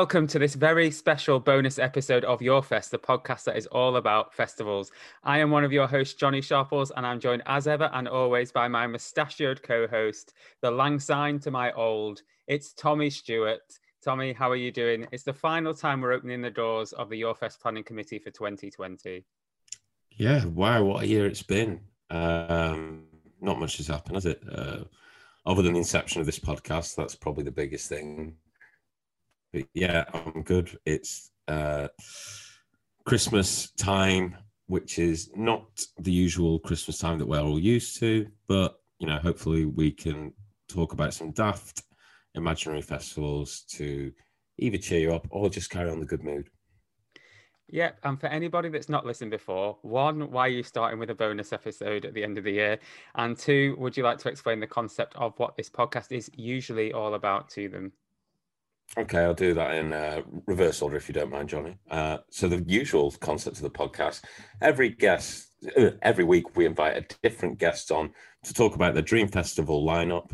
welcome to this very special bonus episode of Your Fest, the podcast that is all about festivals. I am one of your hosts, Johnny Sharples, and I'm joined as ever and always by my mustachioed co host, the lang syne to my old. It's Tommy Stewart. Tommy, how are you doing? It's the final time we're opening the doors of the Your Fest Planning Committee for 2020. Yeah, wow, what a year it's been. Um, not much has happened, has it? Uh, other than the inception of this podcast, that's probably the biggest thing. But yeah, I'm good. It's uh, Christmas time, which is not the usual Christmas time that we're all used to, but you know, hopefully we can talk about some daft imaginary festivals to either cheer you up or just carry on the good mood. Yep. And for anybody that's not listened before, one, why are you starting with a bonus episode at the end of the year? And two, would you like to explain the concept of what this podcast is usually all about to them? Okay, I'll do that in uh, reverse order if you don't mind, Johnny. Uh, so the usual concept of the podcast: every guest, uh, every week we invite a different guest on to talk about the Dream Festival lineup.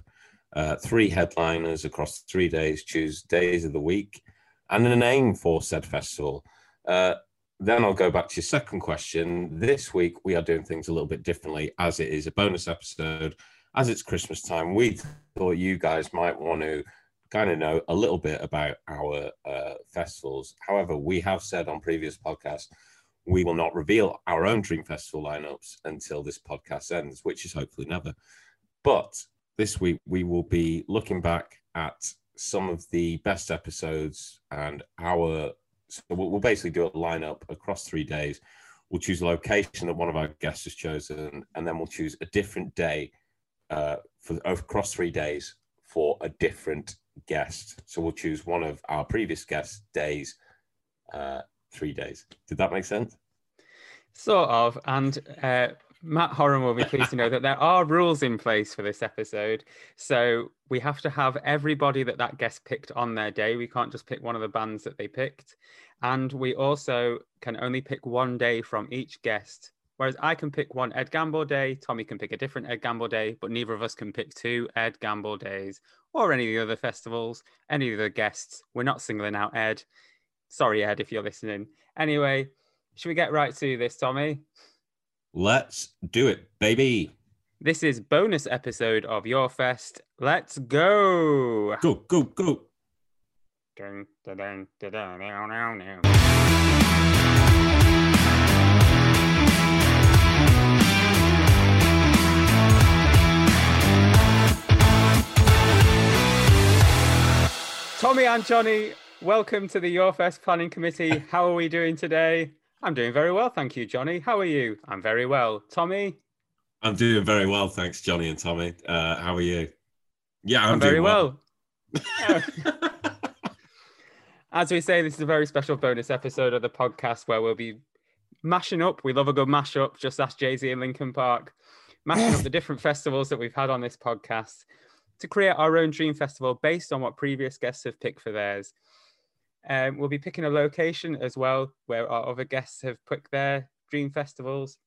Uh, three headliners across three days, choose days of the week, and a name for said festival. Uh, then I'll go back to your second question. This week we are doing things a little bit differently, as it is a bonus episode. As it's Christmas time, we thought you guys might want to kind of know a little bit about our uh, festivals. However, we have said on previous podcasts we will not reveal our own Dream Festival lineups until this podcast ends, which is hopefully never. But this week we will be looking back at some of the best episodes and our. So we'll basically do a lineup across three days. We'll choose a location that one of our guests has chosen, and then we'll choose a different day uh, for across three days for a different guest. So we'll choose one of our previous guest days, uh, three days. Did that make sense? Sort of. And uh, Matt Horan will be pleased to know that there are rules in place for this episode. So we have to have everybody that that guest picked on their day. We can't just pick one of the bands that they picked. And we also can only pick one day from each guest. Whereas I can pick one Ed Gamble day, Tommy can pick a different Ed Gamble day, but neither of us can pick two Ed Gamble days or any of the other festivals, any of the guests. We're not singling out Ed. Sorry, Ed, if you're listening. Anyway, should we get right to this, Tommy? Let's do it, baby. This is bonus episode of Your Fest. Let's go. Go, go, go. Dun, dun, dun, Tommy and Johnny, welcome to the Your Fest Planning Committee. How are we doing today? I'm doing very well, thank you, Johnny. How are you? I'm very well. Tommy? I'm doing very well, thanks, Johnny and Tommy. Uh, how are you? Yeah, I'm, I'm very doing well. As we say, this is a very special bonus episode of the podcast where we'll be mashing up. We love a good mashup. Just ask Jay Z in Linkin Park. Mashing up the different festivals that we've had on this podcast to create our own dream festival based on what previous guests have picked for theirs. Um, we'll be picking a location as well where our other guests have picked their dream festivals.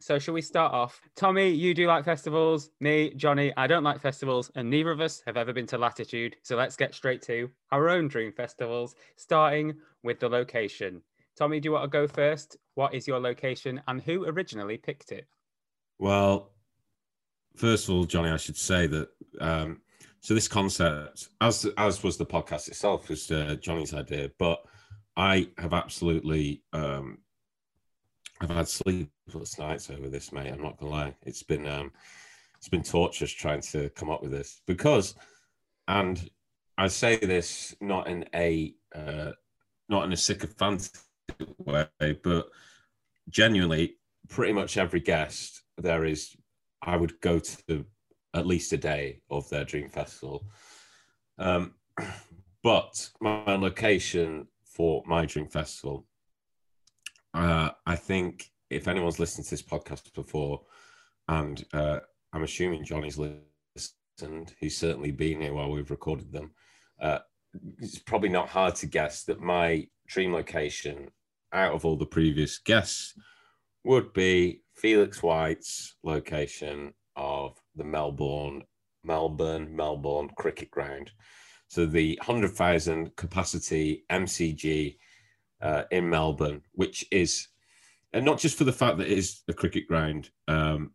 So, shall we start off? Tommy, you do like festivals. Me, Johnny, I don't like festivals, and neither of us have ever been to Latitude. So, let's get straight to our own dream festivals, starting with the location. Tommy, do you want to go first? What is your location and who originally picked it? Well, first of all, Johnny, I should say that um, so this concept, as as was the podcast itself, was uh, Johnny's idea, but I have absolutely um, I've had sleepless nights over this, mate. I'm not gonna lie. It's been um, it's been torturous trying to come up with this because, and I say this not in a uh, not in a sycophantic way, but genuinely, pretty much every guest there is, I would go to at least a day of their dream festival. Um, but my location for my dream festival, uh, I think if anyone's listened to this podcast before, and uh, I'm assuming Johnny's listened, he's certainly been here while we've recorded them. Uh, it's probably not hard to guess that my dream location out of all the previous guests would be Felix White's location of the Melbourne, Melbourne, Melbourne cricket ground. So the 100,000 capacity MCG uh, in Melbourne, which is, and not just for the fact that it is a cricket ground, um,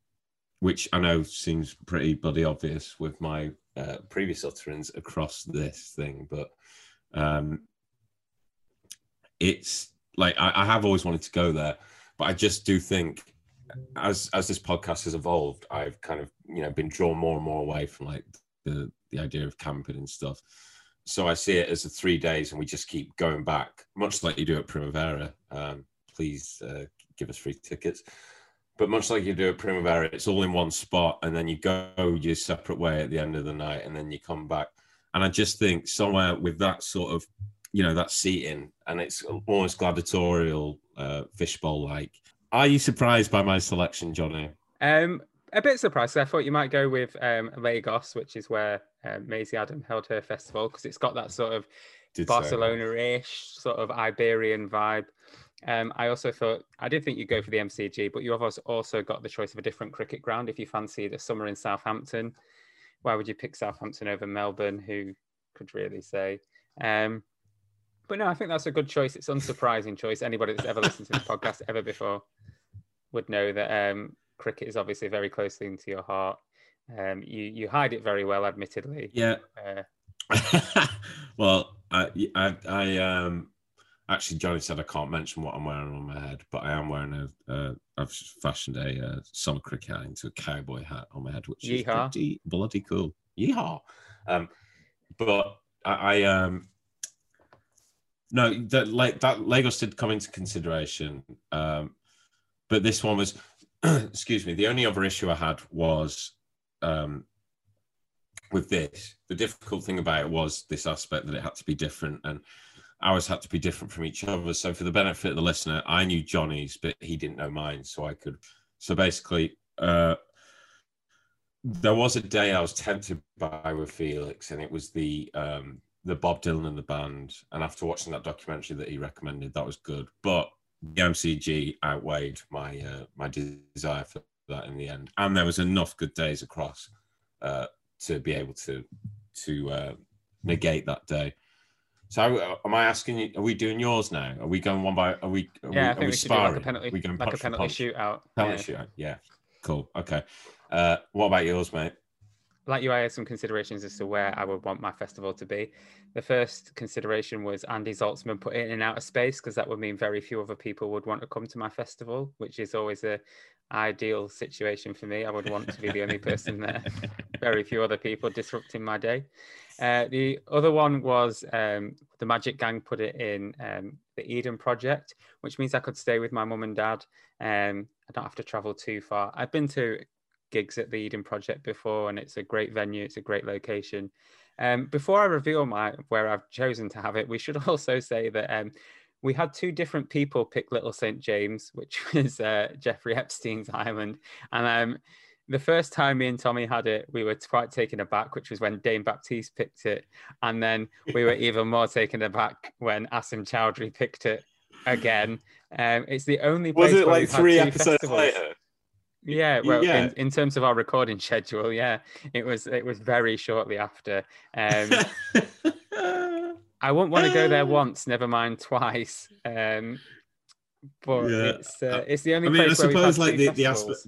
which I know seems pretty bloody obvious with my uh, previous utterance across this thing, but um, it's like I, I have always wanted to go there, but I just do think as as this podcast has evolved, I've kind of you know been drawn more and more away from like the the idea of camping and stuff. So I see it as a three days, and we just keep going back, much like you do at Primavera. Um, please uh, give us free tickets. But much like you do at Primavera, it's all in one spot, and then you go your separate way at the end of the night, and then you come back. And I just think somewhere with that sort of, you know, that seating, and it's almost gladiatorial, uh, fishbowl like. Are you surprised by my selection, Johnny? Um, a bit surprised. I thought you might go with um, Lagos, which is where um, Maisie Adam held her festival, because it's got that sort of Did. Barcelona-ish sort of Iberian vibe. Um, I also thought I did think you'd go for the MCG, but you have also- also got the choice of a different cricket ground. If you fancy the summer in Southampton, why would you pick Southampton over Melbourne? Who could really say? Um, but no, I think that's a good choice. It's an unsurprising choice. Anybody that's ever listened to this podcast ever before would know that um, cricket is obviously very close thing to your heart. Um, you you hide it very well, admittedly. Yeah. Uh, well, I, I, I, um, actually, Johnny said I can't mention what I'm wearing on my head, but I am wearing a, uh, I've fashioned a uh, summer cricket hat into a cowboy hat on my head, which is pretty bloody cool. Yeehaw! Um, but I, I um, no, that like that Lagos did come into consideration, um, but this one was, excuse me, the only other issue I had was um, with this. The difficult thing about it was this aspect that it had to be different, and ours had to be different from each other. So, for the benefit of the listener, I knew Johnny's, but he didn't know mine, so I could. So basically, uh, there was a day I was tempted by with Felix, and it was the um, the Bob Dylan and the band. And after watching that documentary that he recommended, that was good. But the MCG outweighed my uh, my desire for that in the end, and there was enough good days across uh, to be able to to uh, negate that day. So, uh, am I asking you? Are we doing yours now? Are we going one by? Are we? Are yeah, I we, are think we we sparring? Like penalty, are we going like a penalty shootout. Penalty Yeah. shootout. Yeah, cool. Okay. Uh, what about yours, mate? Like you, I had some considerations as to where I would want my festival to be. The first consideration was Andy Zaltzman put it in outer space because that would mean very few other people would want to come to my festival, which is always a ideal situation for me. I would want to be the only person there. Very few other people disrupting my day. Uh, the other one was um, the Magic Gang put it in um, the Eden Project, which means I could stay with my mum and dad. Um, I don't have to travel too far. I've been to gigs at the Eden Project before, and it's a great venue. It's a great location. Um, before I reveal my where I've chosen to have it, we should also say that um, we had two different people pick Little St James, which was uh, Jeffrey Epstein's island, and um, the first time me and Tommy had it, we were quite taken aback, which was when Dane Baptiste picked it, and then we were even more taken aback when Asim Chowdhury picked it again. Um, it's the only place Was it like three episodes festivals. later? Yeah, well, yeah. In, in terms of our recording schedule, yeah, it was it was very shortly after. Um, I wouldn't want to go there once, never mind twice. Um, but Yeah, it's uh, it's the only I mean, I suppose like the, the aspect.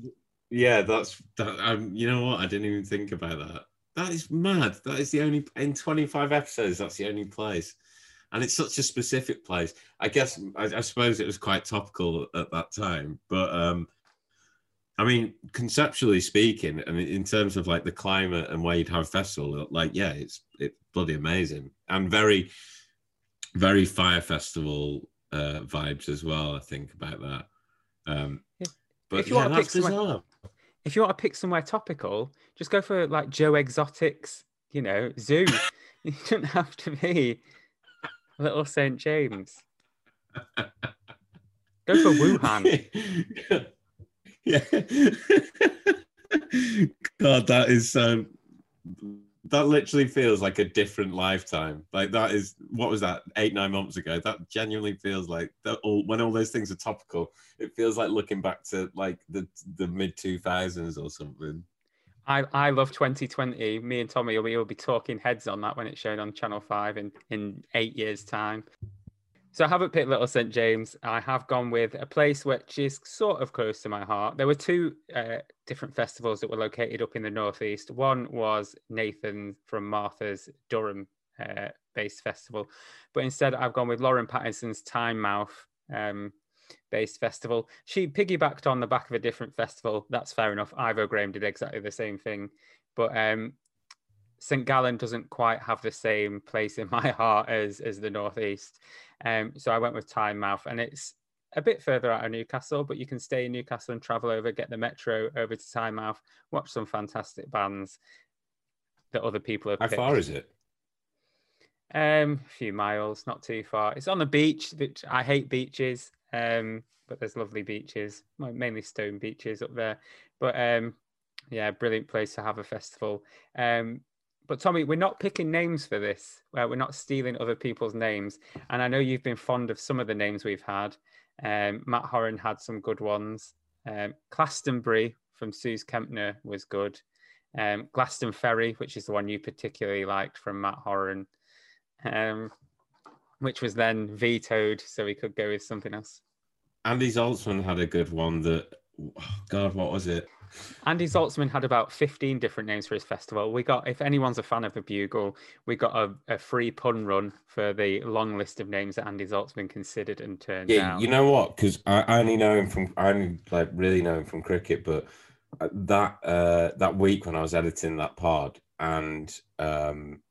Yeah, that's that. Um, you know what? I didn't even think about that. That is mad. That is the only in 25 episodes. That's the only place, and it's such a specific place. I guess I, I suppose it was quite topical at that time, but um, I mean, conceptually speaking, I mean, in terms of like the climate and where you'd have a festival, like yeah, it's it's bloody amazing and very, very fire festival uh, vibes as well. I think about that. Um, but If you yeah, want to pick that's somewhere- bizarre. If you want to pick somewhere topical, just go for like Joe Exotics, you know, zoo. you don't have to be Little St. James. Go for Wuhan. Yeah. God, that is so. That literally feels like a different lifetime. Like that is what was that eight nine months ago? That genuinely feels like that. All when all those things are topical, it feels like looking back to like the the mid two thousands or something. I, I love 2020. Me and Tommy will be, will be talking heads on that when it's shown on Channel 5 in, in eight years' time. So I haven't picked Little St. James. I have gone with a place which is sort of close to my heart. There were two uh, different festivals that were located up in the Northeast. One was Nathan from Martha's Durham uh, based festival. But instead, I've gone with Lauren Pattison's Time Mouth um, based festival. She piggybacked on the back of a different festival. That's fair enough. Ivo Graham did exactly the same thing. But um, St. Gallen doesn't quite have the same place in my heart as, as the Northeast. Um, so I went with Tynemouth, and it's a bit further out of Newcastle, but you can stay in Newcastle and travel over, get the metro over to Tynemouth, watch some fantastic bands that other people have How picked. far is it? Um, a few miles, not too far. It's on the beach, which I hate beaches. Um, but there's lovely beaches, mainly stone beaches up there. But um, yeah, brilliant place to have a festival. Um, but Tommy, we're not picking names for this. We're not stealing other people's names. And I know you've been fond of some of the names we've had. Um, Matt Horan had some good ones. Um, from Sooz Kempner was good. Um, Ferry, which is the one you particularly liked from Matt Horan, um, which was then vetoed, so we could go with something else. Andy Zaltzman had a good one that. God, what was it? Andy Zaltzman had about 15 different names for his festival. We got, if anyone's a fan of the Bugle, we got a, a free pun run for the long list of names that Andy Zaltzman considered and turned Yeah, down. you know what? Because I, only know him from I only like really know him from cricket, but uh, that uh, that week when I was editing that pod and um,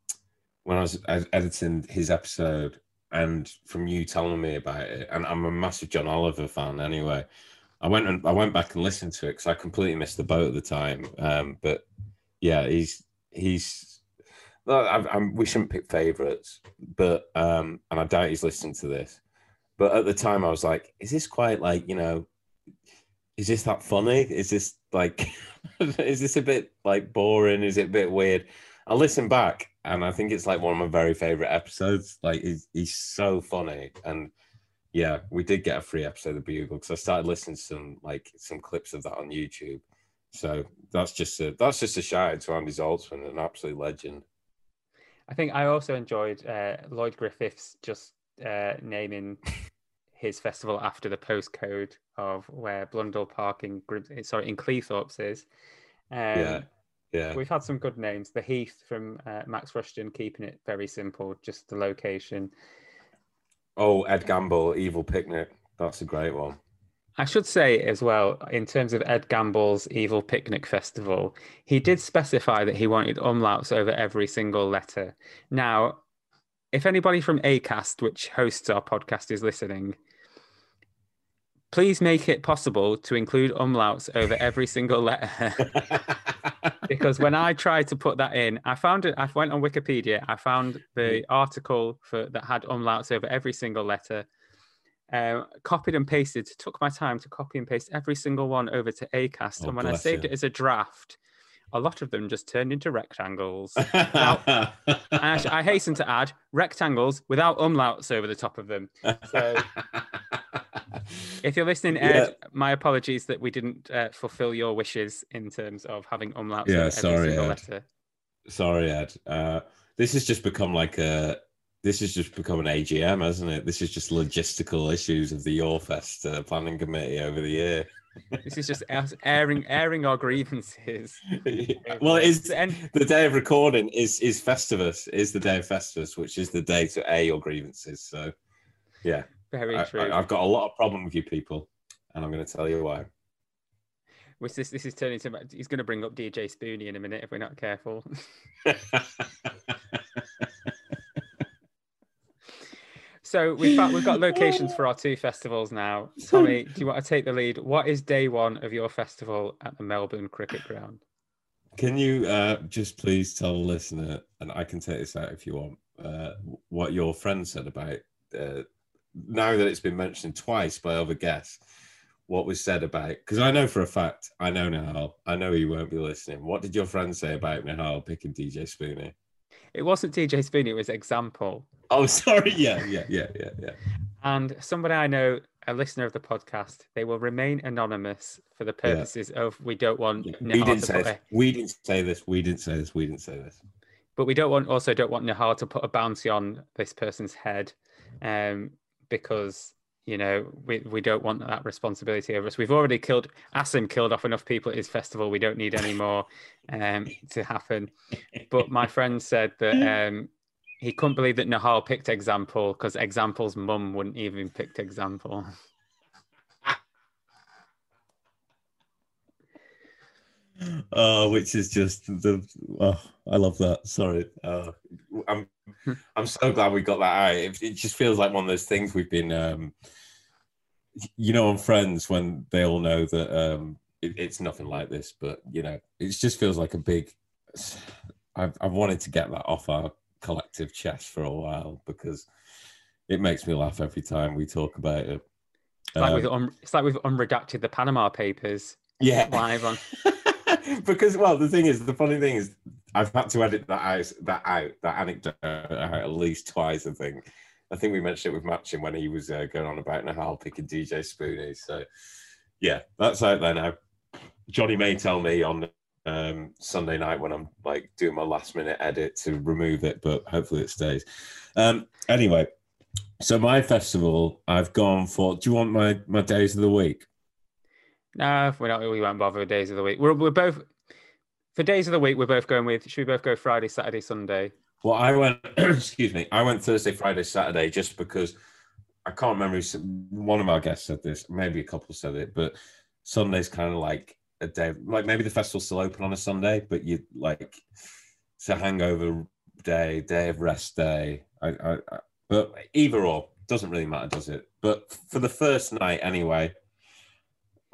when I was ed- editing his episode, and from you telling me about it, and I'm a massive John Oliver fan anyway. I went and I went back and listened to it because I completely missed the boat at the time. Um, but yeah, he's he's. I, we shouldn't pick favorites, but um, and I doubt he's listening to this. But at the time, I was like, "Is this quite like you know? Is this that funny? Is this like? is this a bit like boring? Is it a bit weird?" I listen back, and I think it's like one of my very favorite episodes. Like he's, he's so funny, and yeah, we did get a free episode of Bugle because I started listening to some like some clips of that on YouTube. So that's just a that's just a shout out to Andy Zaltzman, an absolute legend. I think I also enjoyed uh, Lloyd Griffiths just uh, naming his festival after the postcode of where Blundell Park in sorry in Cleethorpes is. Um, Yeah. Yeah, We've had some good names. The Heath from uh, Max Rushton, keeping it very simple, just the location. Oh, Ed Gamble, Evil Picnic. That's a great one. I should say as well, in terms of Ed Gamble's Evil Picnic Festival, he did specify that he wanted umlauts over every single letter. Now, if anybody from ACAST, which hosts our podcast, is listening, please make it possible to include umlauts over every single letter. because when I tried to put that in, I found it. I went on Wikipedia. I found the article for that had umlauts over every single letter. Uh, copied and pasted. Took my time to copy and paste every single one over to Acast, Oh, and when I saved you. it as a draft, a lot of them just turned into rectangles. I, I hasten to add rectangles without umlauts over the top of them. So if you're listening, Ed, my apologies that we didn't uh, fulfill your wishes in terms of having umlauts Yeah, every sorry, single Ed. letter. Sorry, Ed. Uh, this has just become like a. This has just become an AGM, hasn't it? This is just logistical issues of the Yorfest uh, planning committee over the year. This is just us airing airing our grievances. well, it is the day of recording is is Festivus, is the day of Festivus, which is the day to air your grievances. So, yeah, very I, true. I, have got a lot of problem with you people, and I'm going to tell you why. Which this this is turning to he's going to bring up DJ Spoony in a minute if we're not careful. So we've got we've got locations for our two festivals now. Tommy, do you want to take the lead? What is day one of your festival at the Melbourne Cricket Ground? Can you uh, just please tell the listener, and I can take this out if you want, uh, what your friend said about uh, now that it's been mentioned twice by other guests, what was said about? Because I know for a fact, I know Nihal, I know he won't be listening. What did your friend say about Nihal picking DJ Spoony? It wasn't DJ Spoony, it was Example. Oh, sorry. Yeah, yeah, yeah, yeah, yeah. And somebody I know, a listener of the podcast, they will remain anonymous for the Yeah. purposes of we don't want we didn't to say this. We didn't say this. We didn't say this. We didn't say this. but we don't want also don't want Nihal to put a bounty on this person's head, um, because you know we, we don't want that responsibility over us. We've already killed Asim killed off enough people at his festival. We don't need any more um, to happen. But my friend said that um, he couldn't believe that Nihal picked Example because Example's mum wouldn't even picked Example. Oh, which is just the. Oh, I love that. Sorry. Uh, I'm. I'm so glad we got that out. It, it just feels like one of those things we've been. Um, you know, on Friends when they all know that um, it, it's nothing like this, but you know, it just feels like a big. I've I've wanted to get that off our collective chest for a while because it makes me laugh every time we talk about it. It's like, we've Um, un- it's like we've unredacted the Panama Papers yeah, live on. because well, the thing is, the funny thing is, I've had to edit that out, that out, that anecdote out at least twice. I think. I think we mentioned it with Matching when he was uh, going on about Nihal picking DJ Spoony. So, yeah, that's out there now. Johnny may tell me on um, Sunday night when I'm like doing my last minute edit to remove it, but hopefully it stays. Um, anyway, so my festival, I've gone for. Do you want my my days of the week? No, we're not. We won't bother with days of the week. We're we're both for days of the week. We're both going with. Should we both go Friday, Saturday, Sunday? Well, I went. excuse me. I went Thursday, Friday, Saturday, just because I can't remember. who One of our guests said this. Maybe a couple said it, but Sunday's kind of like a day. Like maybe the festival's still open on a Sunday, but you like it's a hangover day, day of rest day. I, I, I but either or doesn't really matter, does it? But for the first night, anyway.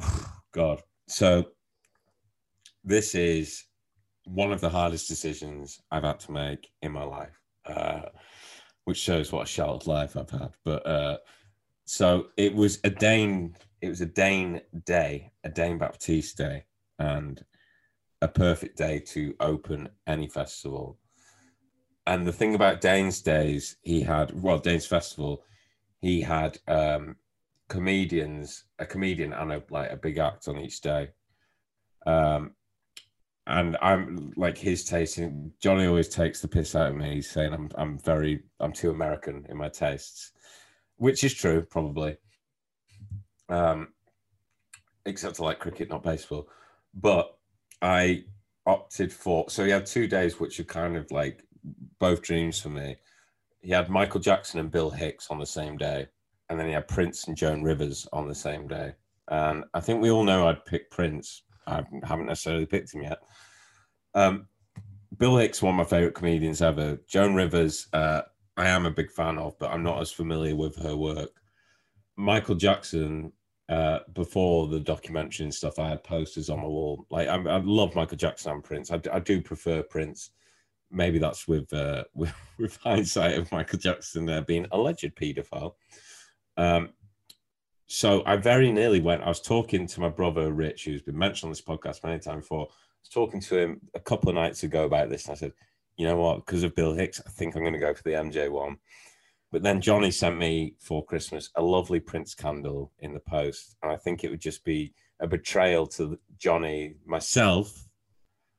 God. So this is one of the hardest decisions I've had to make in my life, uh, which shows what a sheltered life I've had. But uh, so it was a Dane, it was a Dane day, a Dane Baptiste day, and a perfect day to open any festival. And the thing about Dane's days, he had well, Dane's festival, he had um, comedians, a comedian and a like a big act on each day. Um, and I'm like his taste. Johnny always takes the piss out of me. He's saying I'm I'm very I'm too American in my tastes, which is true probably. Um, except I like cricket, not baseball. But I opted for so he had two days which are kind of like both dreams for me. He had Michael Jackson and Bill Hicks on the same day, and then he had Prince and Joan Rivers on the same day. And I think we all know I'd pick Prince. I haven't necessarily picked him yet. Um, Bill Hicks, one of my favorite comedians ever. Joan Rivers, uh, I am a big fan of, but I'm not as familiar with her work. Michael Jackson, uh, before the documentary and stuff, I had posters on my wall. Like I, I love Michael Jackson and Prince. I, I do prefer Prince. Maybe that's with, uh, with with hindsight of Michael Jackson uh, being alleged paedophile. Um, so I very nearly went. I was talking to my brother Rich, who's been mentioned on this podcast many times before. I was talking to him a couple of nights ago about this, and I said, "You know what? Because of Bill Hicks, I think I'm going to go for the MJ one." But then Johnny sent me for Christmas a lovely Prince candle in the post, and I think it would just be a betrayal to Johnny, myself,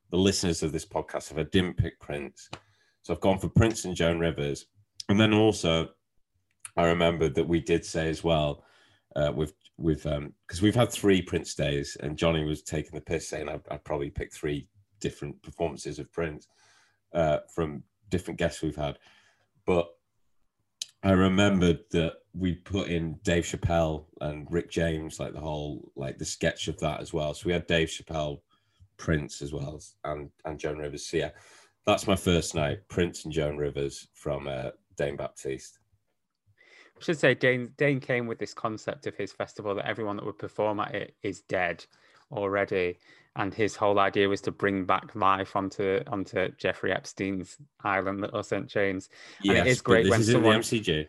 the listeners of this podcast, if I didn't pick Prince. So I've gone for Prince and Joan Rivers, and then also I remembered that we did say as well uh, with with um because we've had three Prince days, and Johnny was taking the piss saying I'd, I'd probably pick three different performances of Prince uh, from different guests we've had, but I remembered that we put in Dave Chappelle and Rick James, like the whole like the sketch of that as well. So we had Dave Chappelle, Prince as well, and and Joan Rivers. So yeah, that's my first night. Prince and Joan Rivers from uh, Dane Baptiste. I should say Dane Dane came with this concept of his festival that everyone that would perform at it is dead already, and his whole idea was to bring back life onto onto Jeffrey Epstein's island, Little St James. And it is great when is someone- MCG.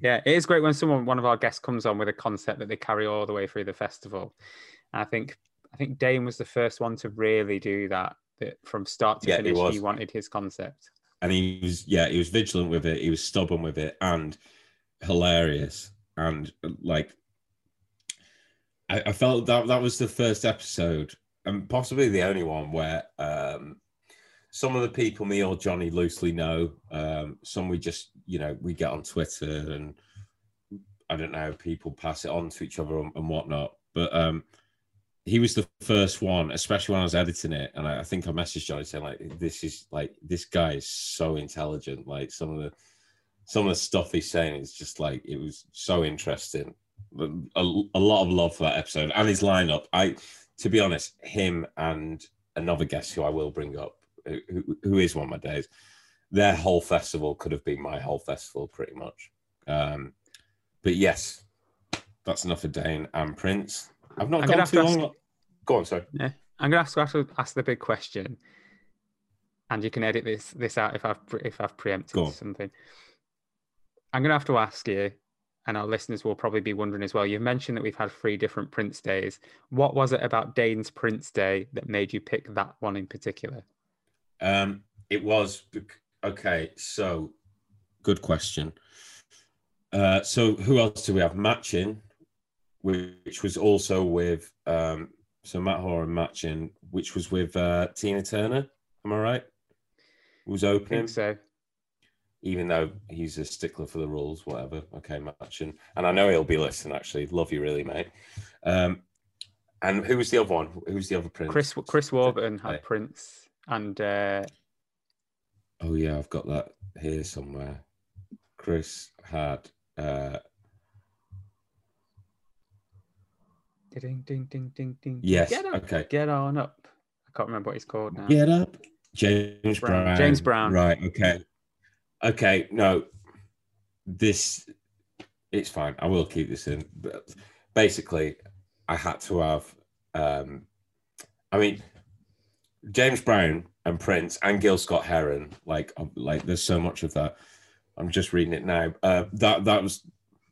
Yeah, it is great when someone one of our guests comes on with a concept that they carry all the way through the festival. And I think I think Dane was the first one to really do that. That from start to Yeah, finish, he, was. wanted his concept. and he was yeah he was vigilant with it he was stubborn with it and hilarious. And like I, I felt that that was the first episode and possibly the only one where um some of the people me or johnny loosely know. Um some we just you know we get on twitter and i don't know people pass it on to each other and, and whatnot. But um he was the first one, especially when I was editing it, and I, I think I messaged Johnny saying like, "This is like this guy is so intelligent. Like some of the some of the stuff he's saying is just like it was so interesting. A, a lot of love for that episode and his lineup. I, to be honest, him and another guest who I will bring up, who, who is one of my days, their whole festival could have been my whole festival pretty much. Um, but yes, that's enough of Dane and Prince. I've not I'm gone too to long. ask- Go on, sorry. Yeah, I'm gonna ask, ask the big question, and you can edit this this out if I've if I've preempted something. I'm gonna have to ask you, and our listeners will probably be wondering as well. You've mentioned that we've had three different Prince days. What was it about Dane's Prince Day that made you pick that one in particular? Um, it was okay. So, good question. Uh, so who else do we have? Matching, which was also with um, so Matt Horan matching, which was with uh, Tina Turner. Am I right? Was I opening, think so. Even though he's a stickler for the rules. Whatever. Okay, matching, and and I know he'll be listening. Actually, love you, really, mate. Um, and who was the other one? Who was the other prince? Chris Chris Warburton had. Prince, and uh, Oh yeah, I've got that here somewhere. Chris had uh ding ding ding ding ding. yes, Get up, okay. get on up. I can't remember what he's called now. Get up. James Brown. Brown. James Brown. Right, okay. Okay, no. This it's fine. I will keep this in. But basically, I had to have um I mean James Brown and Prince and Gil Scott Heron, like um, like there's so much of that. I'm just reading it now. Uh that that was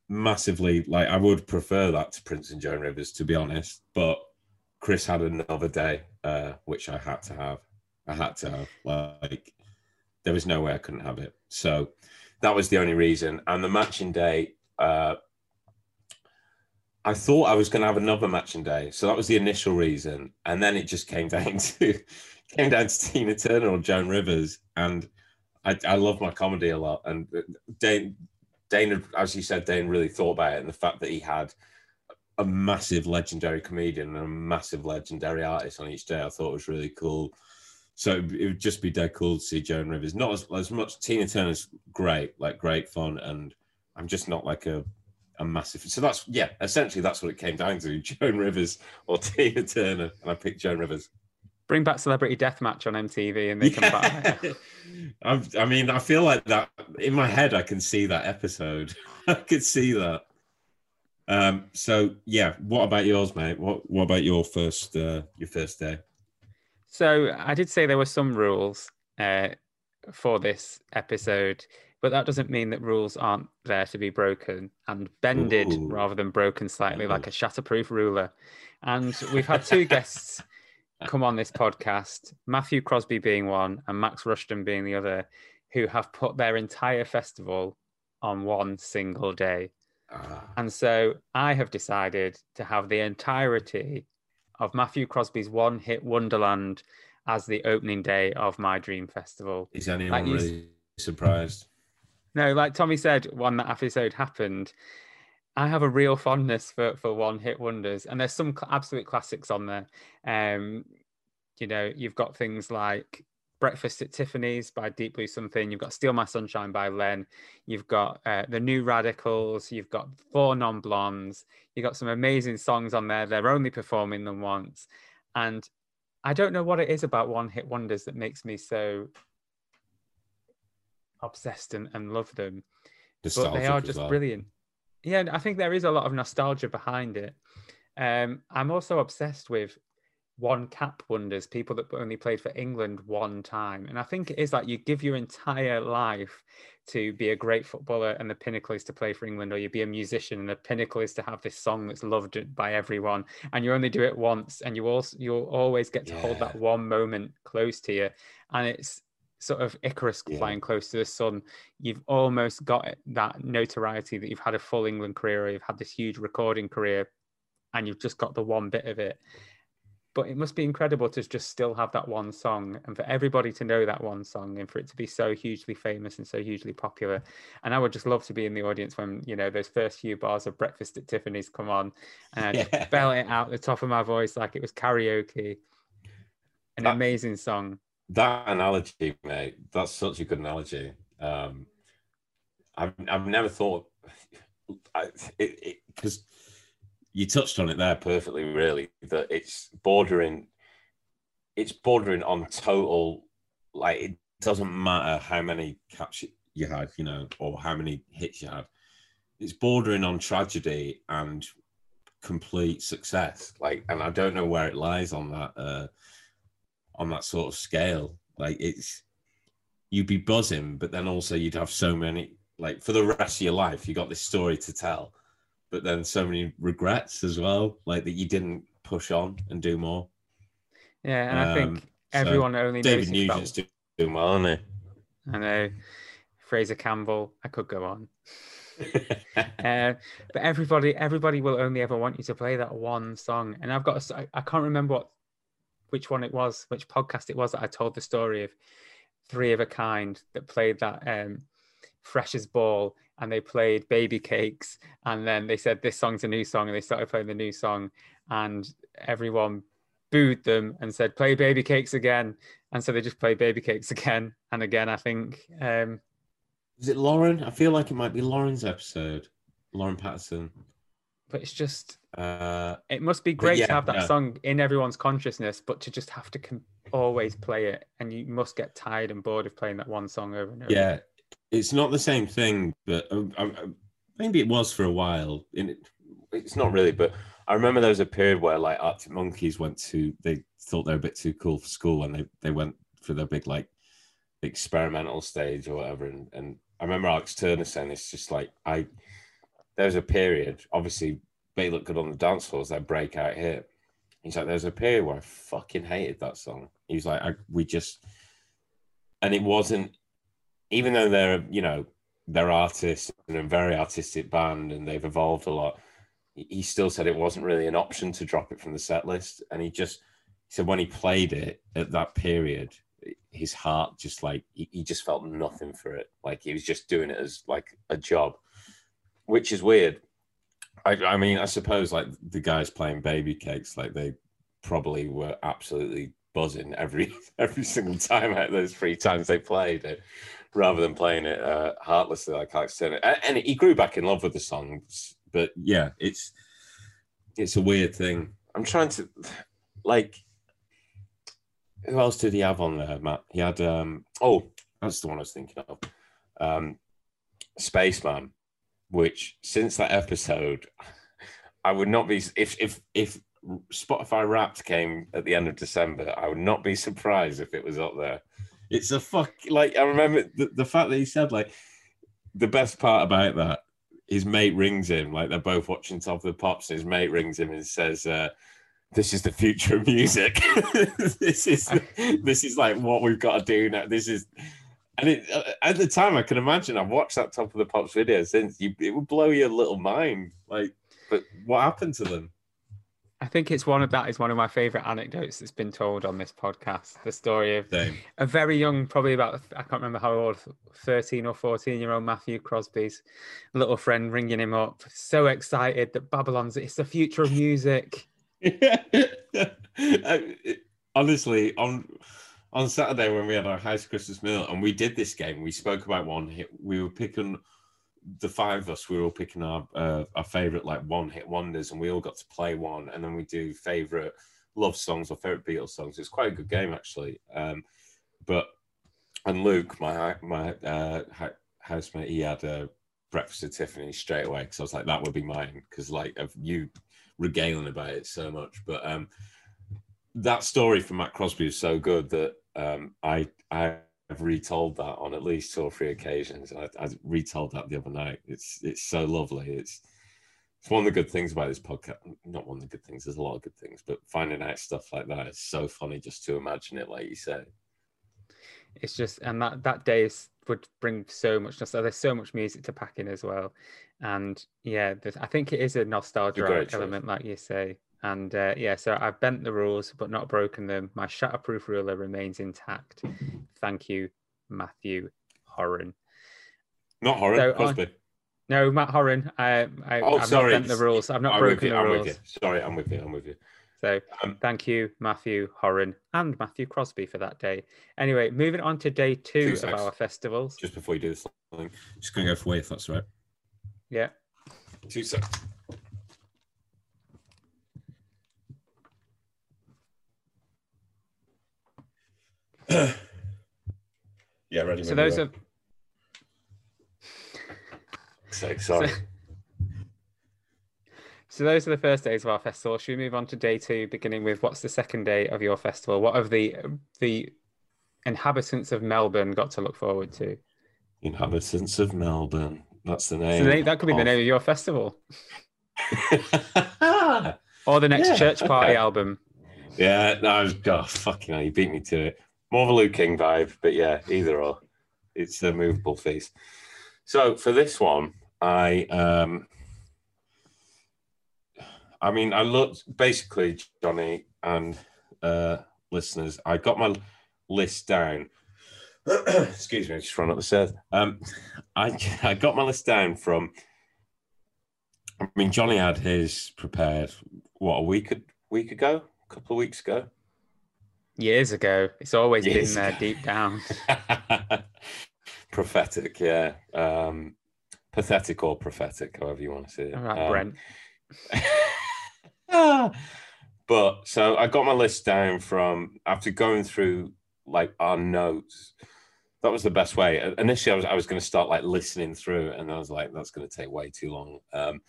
massively like I would prefer that to Prince and Joan Rivers to be honest, but Chris had another day, uh, which I had to have. I had to have like there was no way I couldn't have it. So that was the only reason. And the matching day, uh, I thought I was going to have another matching day, so that was the initial reason. And then it just came down to came down to Tina Turner or Joan Rivers, and I, I love my comedy a lot. And Dane, Dane, as you said, Dane really thought about it, and the fact that he had a massive legendary comedian and a massive legendary artist on each day, I thought was really cool. So it would just be dead cool to see Joan Rivers. Not as, as much. Tina Turner's great, like great fun, and I'm just not like a a massive. So that's yeah, essentially that's what it came down to: Joan Rivers or Tina Turner, and I picked Joan Rivers. Bring back Celebrity Deathmatch on MTV and they come back. I, I mean, I feel like that in my head. I can see that episode. I could see that. Um. So yeah, what about yours, mate? What What about your first uh, your first day? So I did say there were some rules uh, for this episode, but that doesn't mean that rules aren't there to be broken and bended Ooh. rather than broken slightly, like a shatterproof ruler. And we've had two guests come on this podcast, Matthew Crosby being one and Max Rushton being the other, who have put their entire festival on one single day. Ah, And so I have decided to have the entirety of Matthew Crosby's one hit Wonderland as the opening day of my dream festival. is anyone Like really surprised? No, like Tommy said when that episode happened, I have a real fondness for for one hit wonders, and there's some absolute classics on there. Um, you know, you've got things like Breakfast at Tiffany's by Deep Blue Something. You've got Steal My Sunshine by Len. You've got uh, the New Radicals. You've got Four Non Blondes. You've got some amazing songs on there. They're only performing them once, and I don't know what it is about one hit wonders that makes me so obsessed and, and love them but they are just well. brilliant. Yeah, I think there is a lot of nostalgia behind it. Um, I'm also obsessed with one cap wonders, people that only played for England one time. And I think it is like you give your entire life to be a great footballer, and the pinnacle is to play for England, or you be a musician, and the pinnacle is to have this song that's loved by everyone. And you only do it once, and you also you'll always get to hold that one moment close to you. And it's sort of Icarus Yeah. flying close to the sun. You've almost got it- that notoriety that you've had a full England career, or you've had this huge recording career, and you've just got the one bit of it. But it must be incredible to just still have that one song and for everybody to know that one song and for it to be so hugely famous and so hugely popular. And I would just love to be in the audience when, you know, those first few bars of Breakfast at Tiffany's come on and I Yeah. bell it out the top of my voice like it was karaoke. An That- amazing song. That analogy, mate, that's such a good analogy. Um, I've, I've never thought, I, it because you touched on it there perfectly, really, that it's bordering, it's bordering on total, like, it doesn't matter how many caps you had, you know, or how many hits you had. It's bordering on tragedy and complete success. Like, and I don't know where it lies on that. Uh, on that sort of scale. Like it's you'd be buzzing, but then also you'd have so many like for the rest of your life, you got this story to tell, but then so many regrets as well, like that you didn't push on and do more. Yeah, and I Um, think so everyone only David knows about Nugent's doing well, isn't I know Fraser Campbell. I could go on. Uh, but everybody, everybody will only ever want you to play that one song. And I've got, I I can't remember what, which one it was, which podcast it was that I told the story of three of a kind that played that um, fresh as ball, and they played Baby Cakes, and then they said this song's a new song, and they started playing the new song, and everyone booed them and said play Baby Cakes again, and so they just played Baby Cakes again and again. I think. Um, Is it Lauren? I feel like it might be Lauren's episode. Lauren Pattison. but it's just Uh, it must be great yeah, to have that yeah. song in everyone's consciousness, but to just have to com- always play it, and you must get tired and bored of playing that one song over and over. yeah, it's not the same thing, but uh, uh, maybe it was for a while. It, it's not really, but I remember there was a period where like Arctic Monkeys went to they thought they were a bit too cool for school, and they they went for their big like experimental stage or whatever. And and I remember Alex Turner saying it's just like I there was a period, obviously they look good on the dance floors, their breakout hit. He's like, there's a period where I fucking hated that song. He was like, I, we just, and it wasn't, even though they're, you know, they're artists and a very artistic band and they've evolved a lot, he- still said it wasn't really an option to drop it from the set list. And he just, said when he played it at that period, his heart just like, he, just felt nothing for it. Like he was just doing it as like a job, which is weird. I, I mean, I suppose like the guys playing baby cakes, like they probably were absolutely buzzing every every single time of those three times they played it, rather than playing it uh, heartlessly like Alex Turner. And he grew back in love with the songs, but yeah, it's it's a weird thing. I'm trying to like who else did he have on there, Matt? He had um oh that's the one I was thinking of. Um Spaceman, which since that episode, I would not be if if if Spotify Wrapped came at the end of December, I would not be surprised if it was up there. It's a fuck like I remember the, the fact that he said like the best part about that his mate rings him like they're both watching Top of the Pops. And his mate rings him and says, uh, "This is the future of music. this is this is like what we've got to do now. This is." And it, uh, at the time, I can imagine. I've watched that Top of the Pops video since. You, it would blow your little mind. Like, but what happened to them? I think it's one of that is one of my favorite anecdotes that's been told on this podcast. The story of Same. a very young, probably about I can't remember how old, thirteen or fourteen year old Matthew Crosby's little friend ringing him up, so excited that Babylon Zoo it's the future of music. Honestly, on on Saturday when we had our house Christmas meal and we did this game, we spoke about one. We were picking the five of us. We were all picking our uh, our favorite like one hit wonders, and we all got to play one, and then we do favorite love songs or favorite Beatles songs. It's quite a good game actually. Um, but and Luke, my my uh, housemate, he had a breakfast at Tiffany straight away because I was like, that would be mine because like of you regaling about it so much. But um, that story from Matt Crosby is so good that um, I I have retold that on at least two or three occasions. I, I retold that the other night. It's it's so lovely. It's it's one of the good things about this podcast. Not one of the good things. There's a lot of good things, but finding out stuff like that is so funny just to imagine it, like you say. It's just and that that day is, would bring so much nostalgia. There's so much music to pack in as well, and yeah, I think it is a nostalgia great choice. element, like you say. And uh, yeah, so I've bent the rules but not broken them. My shatterproof ruler remains intact. Thank you, Matthew Horan. Not Horan, So on- Crosby. No, Matt Horan. I, I, Oh, I've sorry. not bent the rules. I've not I'm broken the I'm rules. with you. Sorry, I'm with you. I'm with you. So Um, thank you, Matthew Horan and Matthew Crosby for that day. Anyway, moving on to day two, of our festivals. Just before you do this thing, just gonna go for way if that's right. Yeah. Two seconds. Yeah, ready. So those are. are So- sorry. so those are the first days of our festival. Should we move on to day two, beginning with what's the second day of your festival? What have the the inhabitants of Melbourne got to look forward to? Inhabitants of Melbourne. That's the So name. they- that could be the name of your festival or the next Yeah, church party okay. album. yeah, no, I was, God, fucking hell, you beat me to it. More of a Luke King vibe, but yeah, either or. It's a movable feast. So for this one, I um I mean I looked basically Johnny and uh listeners, I got my list down. Excuse me, I just run up the stairs. Um I I got my list down from I mean Johnny had his prepared what a week a week ago, a couple of weeks ago. Years ago, it's always Years been there ago. deep down. prophetic, yeah. Um, pathetic or prophetic, however you want to see it. All right, Um, Brent. but so I got my list down from after going through like our notes. That was the best way. Initially, I was I was going to start like listening through, and I was like, that's going to take way too long. Um,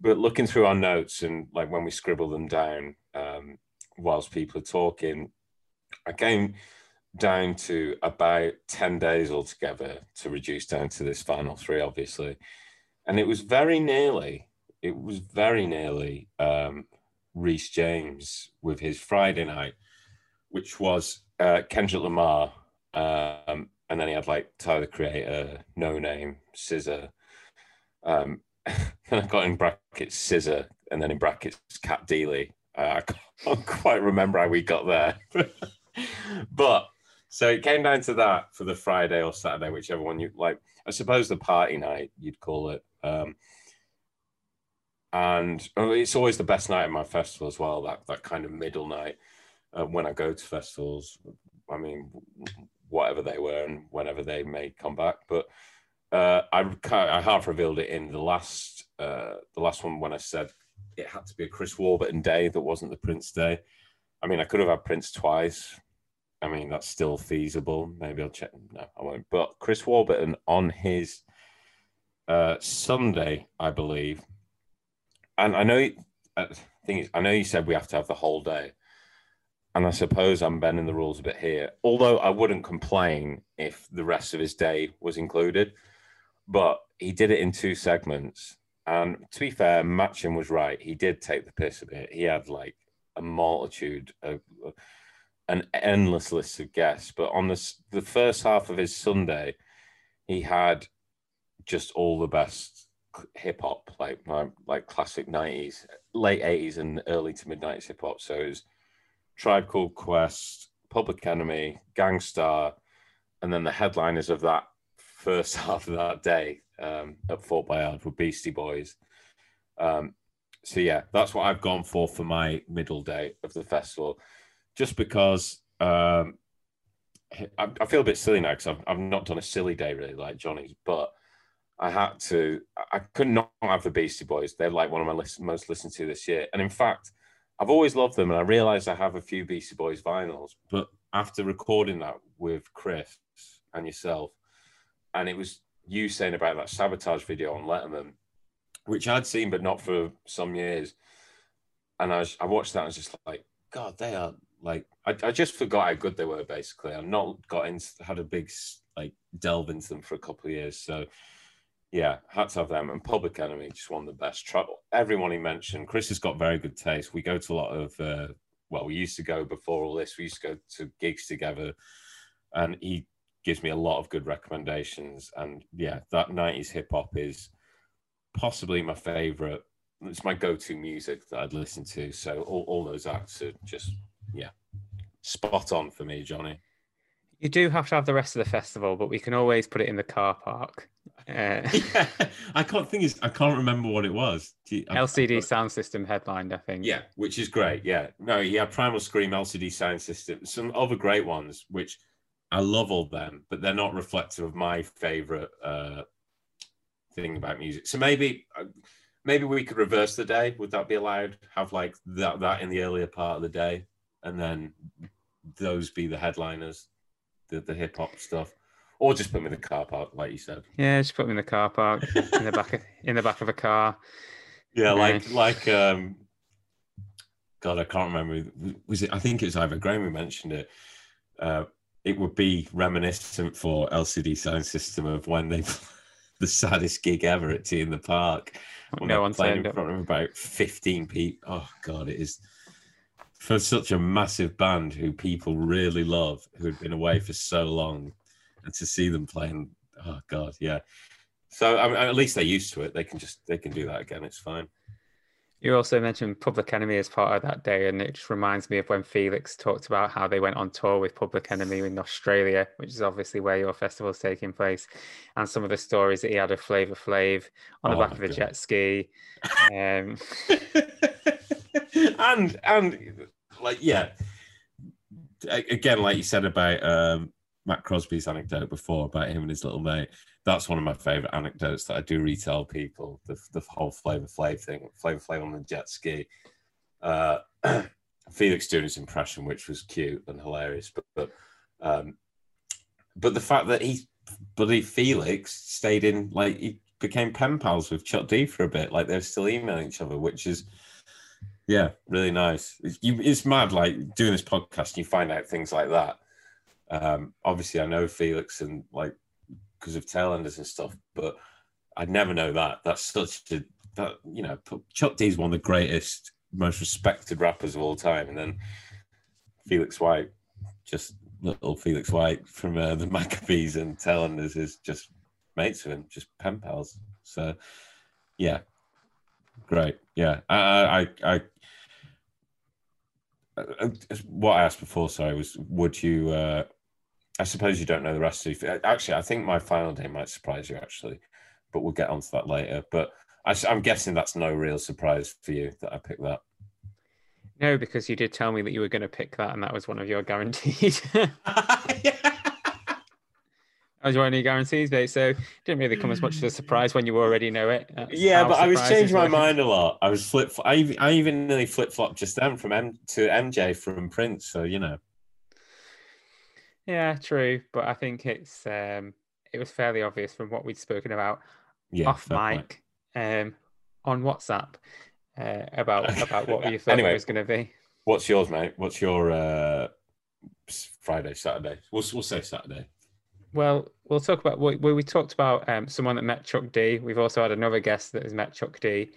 but looking through our notes and like when we scribble them down um, whilst people are talking, I came down to about 10 days altogether to reduce down to this final three, obviously. And it was very nearly, it was very nearly um, Reese James with his Friday night, which was uh, Kendrick Lamar. Um, and then he had like Tyler Creator, No Name, Scissor. Um, then I got in brackets Scissor, and then in brackets Cat Deeley. Uh, I can't quite remember how we got there. but so it came down to that for the Friday or Saturday, whichever one you like. I suppose the party night you'd call it. Um, and oh, it's always the best night of my festival as well. That that kind of middle night uh, when I go to festivals. I mean, whatever they were and whenever they may come back. But uh, I I half revealed it in the last uh, the last one when I said it had to be a Chris Warburton day that wasn't the Prince day. I mean, I could have had Prince twice. I mean, that's still feasible. Maybe I'll check. No, I won't. But Chris Warburton on his uh, Sunday, I believe, and I know. Uh, thing is, I know you said we have to have the whole day, and I suppose I'm bending the rules a bit here. Although I wouldn't complain if the rest of his day was included, but he did it in two segments. And to be fair, Matching was right. He did take the piss a bit. He had like a multitude of an endless list of guests. But on this, the first half of his Sunday, he had just all the best hip hop, like like classic nineties late 80s and early to mid 90s hip hop. So it was Tribe Called Quest, Public Enemy, Gang Starr, and then the headliners of that first half of that day um, at Fort Bayard were Beastie Boys. Um, so yeah, that's what I've gone for for my middle day of the festival, just because um, I, I feel a bit silly now because I've, I've not done a silly day really like Johnny's, but I had to. I could not have the Beastie Boys. They're like one of my list, most listened to this year, and in fact, I've always loved them, and I realised I have a few Beastie Boys vinyls. But after recording that with Chris and yourself, and it was you saying about that sabotage video on Letterman, which I'd seen but not for some years, and I was, I watched that and was just like, God, they are like I, I just forgot how good they were. Basically, I've not got into had a big like delve into them for a couple of years, so yeah, hats off them. And Public Enemy, just of the best. Trouble. Everyone he mentioned, Chris has got very good taste. We go to a lot of, uh, well, we used to go before all this. We used to go to gigs together, and he gives me a lot of good recommendations. And yeah, that '90s hip hop is possibly my favorite. It's my go-to music that I'd listen to. So all, all those acts are just yeah, spot on for me, Johnny. You do have to have the rest of the festival, but we can always put it in the car park. Uh, yeah, I can't think. Is I can't remember what it was. You- I've- LCD sound system headlined, I think. Yeah, which is great. Yeah, no, had Primal Scream, LCD Sound System, some other great ones, which I love all them, but they're not reflective of my favorite uh, thing about music. So maybe, uh, maybe we could reverse the day. Would that be allowed? Have like that that in the earlier part of the day, and then those be the headliners, the the hip hop stuff, or just put me in the car park, like you said. Yeah, just put me in the car park in the back of, in the back of a car. Yeah, like Nice. like um God, I can't remember. Was it? I think it was either Graham who mentioned it. Uh, it would be reminiscent for LCD Sound System of when they the saddest gig ever at T in the Park. When No one playing in front of about fifteen people. Oh God, it is for such a massive band who people really love, who had been away for so long, and to see them playing. Oh God, yeah. So I mean, at least they're used to it. They can just they can do that again. It's fine. You also mentioned Public Enemy as part of that day, and it just reminds me of when Felix talked about how they went on tour with Public Enemy in Australia, which is obviously where your festival's taking place, and some of the stories that he had of Flavor Flav on the Oh back of a God. jet ski. Um, and and like yeah. Again like you said about um matt crosby's anecdote before about him and his little mate that's one of my favorite anecdotes that i do retell people the, the whole flavor flav thing flavor flav on the jet ski. Uh felix doing his impression which was cute and hilarious but, but um but the fact that he bloody felix stayed in like he became pen pals with chuck d for a bit like they're still emailing each other which is yeah, really nice. It's, you, it's mad, like doing this podcast, and you find out things like that. Um, obviously, I know Felix and like because of Tailenders and stuff, but I'd never know that. That's such a that you know, Chuck is one of the greatest, most respected rappers of all time, and then Felix White, just little Felix White from uh, the Maccabees and Tailenders is just mates with him, just pen pals. So, yeah, great. Yeah, I, I, I, Uh, uh, what I asked before, sorry, was would you? Uh, I suppose you don't know the rest of. Uh, actually, I think my final day might surprise you. Actually, but we'll get onto that later. But I, am guessing that's no real surprise for you that I picked that. no, because you did tell me that you were going to pick that, and that was one of your guaranteed. That was one of your guarantees, mate. So it didn't really come as much as a surprise when you already know it. That's yeah, but I was changing my mind a lot. I was flip. I even, I even nearly flip flopped just then from M to MJ from Prince. So you know, Yeah, true. But I think it's um it was fairly obvious from what we'd spoken about yeah, off mic um on WhatsApp uh, about about what you thought Anyway. it was going to be. What's yours, mate? What's your uh, Friday, Saturday? We'll we'll say Saturday. Well, we'll talk about we we we talked about um, someone that met Chuck D. We've also had another guest that has met Chuck D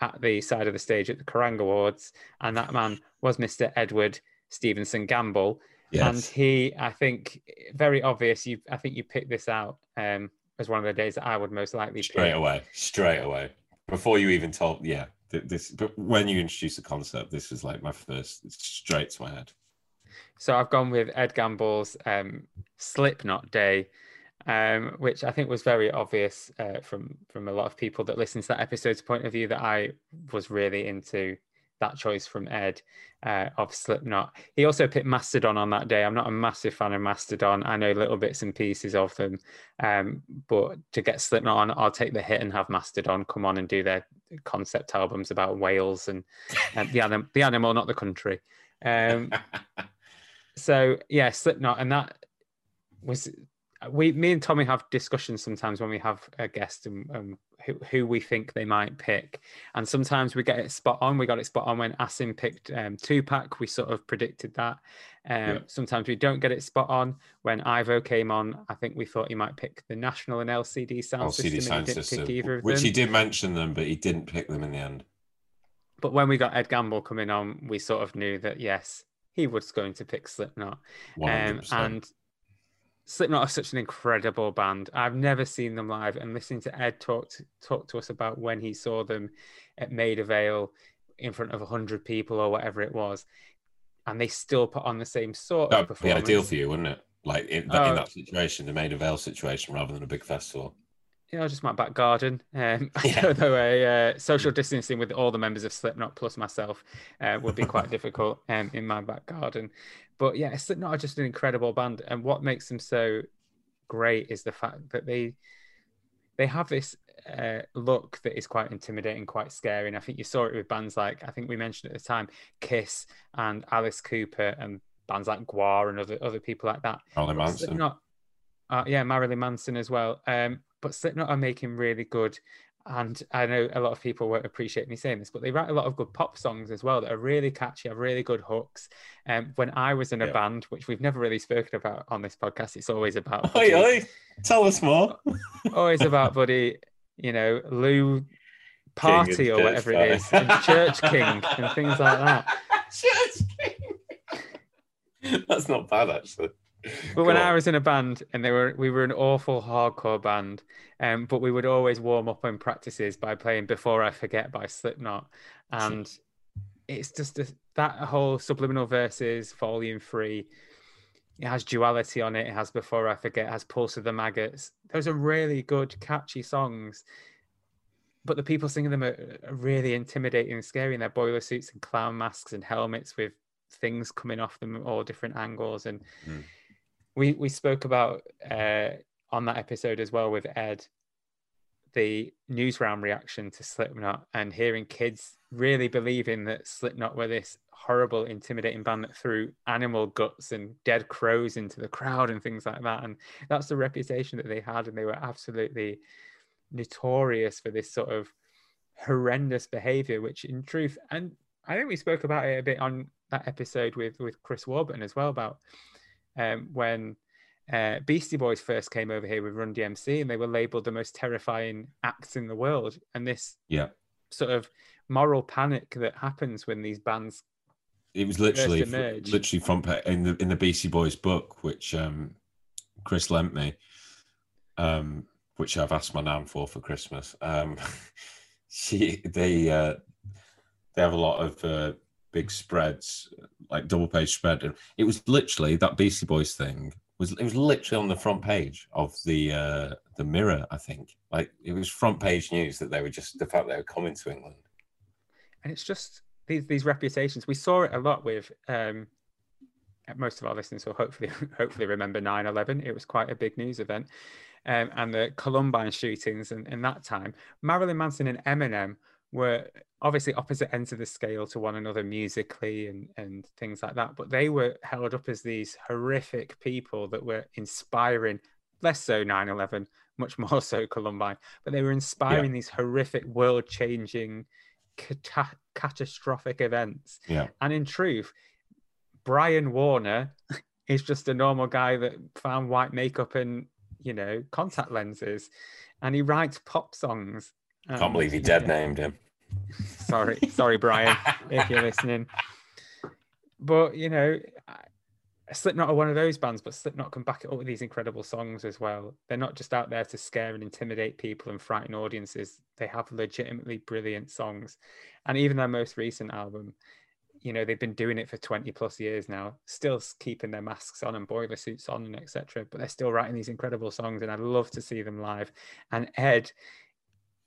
at the side of the stage at the Kerrang Awards, and that man was Mr. Edward Stevenson Gamble. Yes. And he, I think, very obvious. You, I think you picked this out um, as one of the days that I would most likely straight pick. away, straight away. Before you even told, yeah, this. But when you introduced the concept, this was like my first straight to my head. So I've gone with Ed Gamble's um, Slipknot Day, um, which I think was very obvious uh, from from a lot of people that listened to that episode's point of view that I was really into that choice from Ed uh, of Slipknot. He also picked Mastodon on that day. I'm not a massive fan of Mastodon. I know little bits and pieces of them, um, but to get Slipknot on, I'll take the hit and have Mastodon come on and do their concept albums about whales and, and the anim- the animal, not the country. Um, so yeah, Slipknot, and that was we. Me and Tommy have discussions sometimes when we have a guest and um, who, who we think they might pick, and sometimes we get it spot on. We got it spot on when Asim picked um, Tupac. We sort of predicted that. Um, Yeah. Sometimes we don't get it spot on. When Ivo came on, I think we thought he might pick the National and LCD sound LCD system, sound and he didn't system, pick either of which them. he did mention them, but he didn't pick them in the end. But when we got Ed Gamble coming on, we sort of knew that yes, he was going to pick Slipknot. Um, and Slipknot are such an incredible band. I've never seen them live, and listening to Ed talk to, talk to us about when he saw them at Maida Vale in front of hundred people or whatever it was, and they still put on the same sort of That'd be performance. ideal for you, wouldn't it? Like in that, in Oh. that situation, the Maida Vale situation, rather than a big festival. You know, just my back garden. Um, Yeah. I don't know, a uh, social distancing with all the members of Slipknot plus myself uh, would be quite difficult um, in my back garden. But yeah, Slipknot are just an incredible band, and what makes them so great is the fact that they they have this uh, look that is quite intimidating, quite scary. And I think you saw it with bands like I think we mentioned at the time, Kiss and Alice Cooper, and bands like GWAR and other other people like that. Marilyn Manson. Slipknot, uh, yeah, Marilyn Manson as well. Um, but Slipknot are making really good, and I know a lot of people won't appreciate me saying this, but they write a lot of good pop songs as well that are really catchy, have really good hooks. Um, when I was in a Yeah. band, which we've never really spoken about on this podcast, it's always about Oi, oi, tell us more. always about Buddy, you know, Lou Party or whatever it is, and Church King and things like that. Church King! That's not bad, actually. But when Go I was in a band and they were we were an awful hardcore band, um, but we would always warm up in practices by playing Before I Forget by Slipknot. And it's just a, that whole subliminal verses, volume three. It has duality on it. It has Before I Forget, it has Pulse of the Maggots. Those are really good, catchy songs. But the people singing them are, are really intimidating and scary in their boiler suits and clown masks and helmets with things coming off them at all different angles. And Mm. We we spoke about uh, on that episode as well with Ed the news round reaction to Slipknot and hearing kids really believing that Slipknot were this horrible, intimidating band that threw animal guts and dead crows into the crowd and things like that. And that's the reputation that they had, and they were absolutely notorious for this sort of horrendous behavior, which in truth, and I think we spoke about it a bit on that episode with with Chris Warburton as well about um, when uh, Beastie Boys first came over here with Run DMC, and they were labeled the most terrifying acts in the world. And this Yeah. sort of moral panic that happens when these bands It was literally, literally pa- in the in the Beastie Boys book, which um, Chris lent me, um, which I've asked my nan for for Christmas. Um, she they uh, they have a lot of uh, big spreads, like double page spread, it was literally that Beastie Boys thing was it was literally on the front page of the uh, the Mirror, I think. Like it was front page news that they were just the fact they were coming to England. and it's just these these reputations. We saw it a lot with um, most of our listeners will hopefully hopefully remember 9-11. It was quite a big news event. Um, and the Columbine shootings and in that time, Marilyn Manson and Eminem were obviously opposite ends of the scale to one another musically and, and things like that. But they were held up as these horrific people that were inspiring, less so 9 11, much more so Columbine, but they were inspiring these horrific, world changing, cata- catastrophic events. Yeah. And in truth, Brian Warner is just a normal guy that found white makeup and, you know, contact lenses. And he writes pop songs. Can't believe he dead named him. Sorry, sorry, Brian, if you're listening. But you know, Slipknot are one of those bands, but Slipknot can back it up with these incredible songs as well. They're not just out there to scare and intimidate people and frighten audiences. They have legitimately brilliant songs. And even their most recent album, you know, they've been doing it for 20 plus years now, still keeping their masks on and boiler suits on and etc. But they're still writing these incredible songs, and I'd love to see them live. And Ed,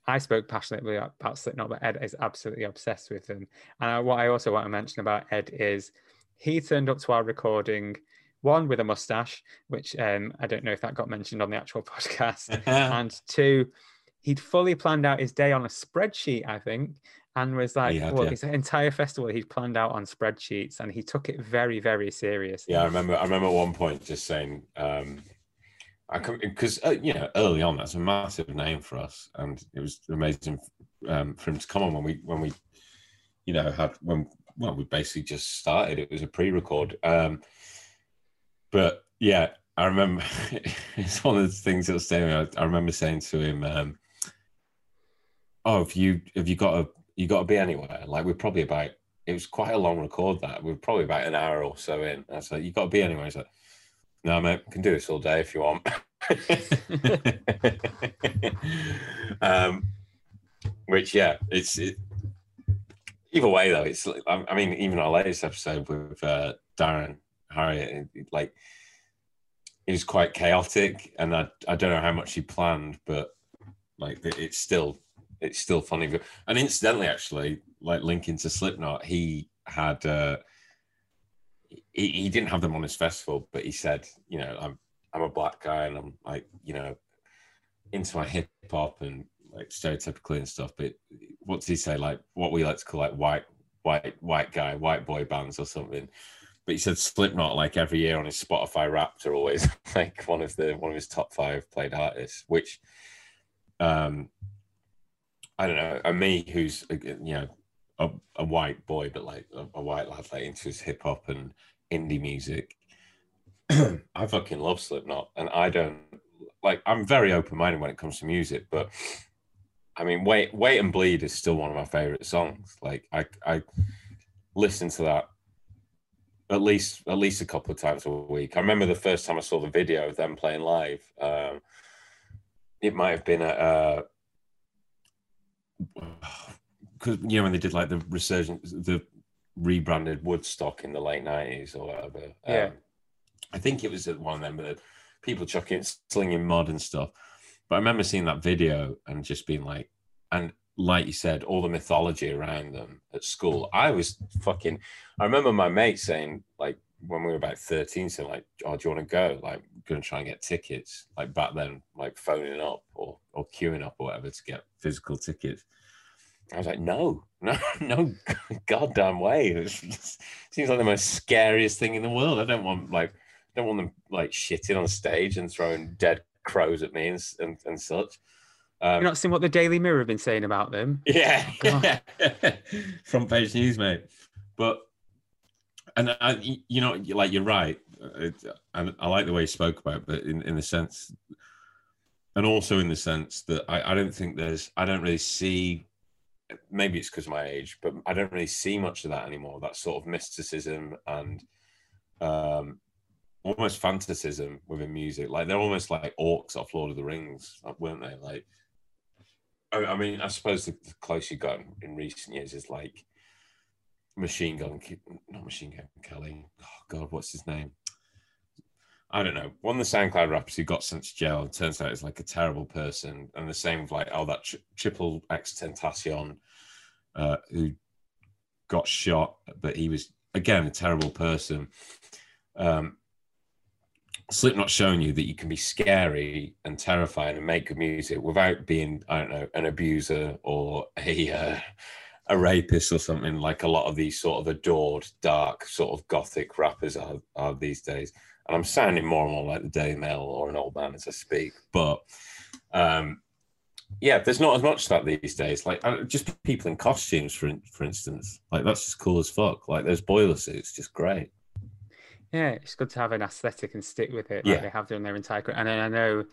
I spoke passionately about Slipknot, but Ed is absolutely obsessed with them. And I, what I also want to mention about Ed is he turned up to our recording, one with a mustache, which um, I don't know if that got mentioned on the actual podcast, and two, he'd fully planned out his day on a spreadsheet, I think, and was like, had, well, yeah. his entire festival he'd planned out on spreadsheets, and he took it very, very seriously. Yeah, I remember. I remember at one point just saying, um, because uh, you know, early on, that's a massive name for us, and it was amazing um, for him to come on when we when we, you know, had when well, we basically just started. It was a pre-record, um, but yeah, I remember it's one of the things that was me. I, I remember saying to him, um, "Oh, have you have you got a you got to be anywhere?" Like we're probably about it was quite a long record that we are probably about an hour or so in. I was like, you got to be anywhere. He's like, no, mate, can do this all day if you want. um, which, yeah, it's it, either way though. It's I mean, even our latest episode with uh, Darren Harriott, like it was quite chaotic, and I I don't know how much he planned, but like it- it's still it's still funny. And incidentally, actually, like linking to Slipknot, he had uh, he, he didn't have them on his festival, but he said, you know, I'm I'm a black guy and I'm like, you know, into my hip hop and like stereotypically and stuff. But what did he say? Like what we like to call like white white white guy, white boy bands or something. But he said Slipknot like every year on his Spotify Wrapped are always like one of the one of his top five played artists, which um I don't know, and me who's you know a, a white boy, but like a, a white lad like into his hip hop and indie music. I fucking love Slipknot, and I don't like. I'm very open minded when it comes to music, but I mean, wait, wait and bleed is still one of my favorite songs. Like I, I listen to that at least at least a couple of times a week. I remember the first time I saw the video of them playing live. Um, it might have been. Uh, because you know when they did like the resurgence, the rebranded Woodstock in the late nineties or whatever. Yeah. Um, I think it was at one of them, but people chucking, slinging mud and stuff. But I remember seeing that video and just being like, and like you said, all the mythology around them at school. I was fucking. I remember my mate saying like when we were about thirteen, saying like, "Oh, do you want to go? Like, going to try and get tickets." Like back then, like phoning up or or queuing up or whatever to get physical tickets. I was like, no, no, no, goddamn way. It seems like the most scariest thing in the world. I don't want like, don't want them like shitting on stage and throwing dead crows at me and and, and such. Um, You've not seen what the Daily Mirror have been saying about them? yeah, God. front page news, mate. But and I, you know, like you're right, it, and I like the way you spoke about, it, but in in the sense, and also in the sense that I, I don't think there's, I don't really see. Maybe it's because of my age, but I don't really see much of that anymore. That sort of mysticism and um, almost fantasism within music. Like they're almost like orcs off Lord of the Rings, weren't they? Like I, I mean, I suppose the, the close you got in, in recent years is like Machine Gun, not Machine Gun Kelly. Oh God, what's his name? I don't know. One of the SoundCloud rappers who got sent to jail turns out is like a terrible person. And the same with like, oh, that tri- triple X Tentacion uh, who got shot, but he was again a terrible person. Um, Slipknot showing you that you can be scary and terrifying and make good music without being, I don't know, an abuser or a uh, a rapist or something like a lot of these sort of adored, dark, sort of gothic rappers are, are these days. And I'm sounding more and more like the Daily Mail or an old man as I speak. But um, yeah, there's not as much of that these days. Like uh, just people in costumes, for for instance, like that's just cool as fuck. Like those boiler suits, just great. Yeah, it's good to have an aesthetic and stick with it. Yeah. They have done their entire career. And I know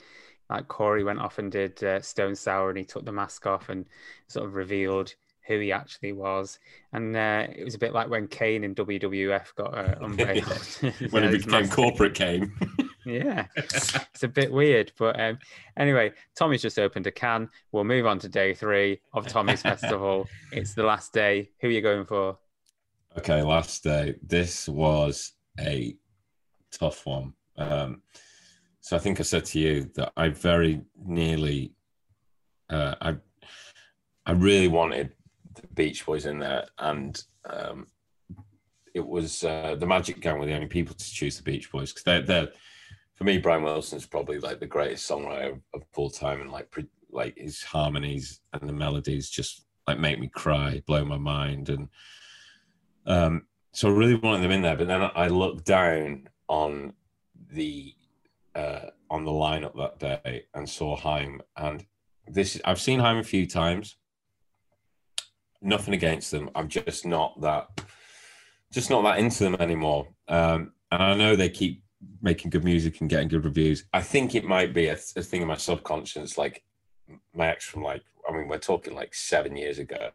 like Corey went off and did uh, Stone Sour and he took the mask off and sort of revealed who he actually was. And uh, it was a bit like when Kane in WWF got uh, unveiled. when he became mask. corporate Kane. Yeah, it's a bit weird. But um, anyway, Tommy's just opened a can. We'll move on to day three of Tommy's Festival. It's the last day. Who are you going for? Okay, last day. This was a tough one. Um, so I think I said to you that I very nearly, uh, I, I really wanted the Beach Boys in there, and um, it was uh, the Magic Gang were the only people to choose the Beach Boys because they're, they're, for me, Brian Wilson's probably like the greatest songwriter of, all time, and like pre- like his harmonies and the melodies just like make me cry, blow my mind, and um, so I really wanted them in there, but then I looked down on the uh, on the lineup that day and saw Haim, and this I've seen Haim a few times. Nothing against them. I'm just not that, just not that into them anymore. Um, and I know they keep making good music and getting good reviews. I think it might be a, a thing in my subconscious, like my ex from like I mean we're talking like seven years ago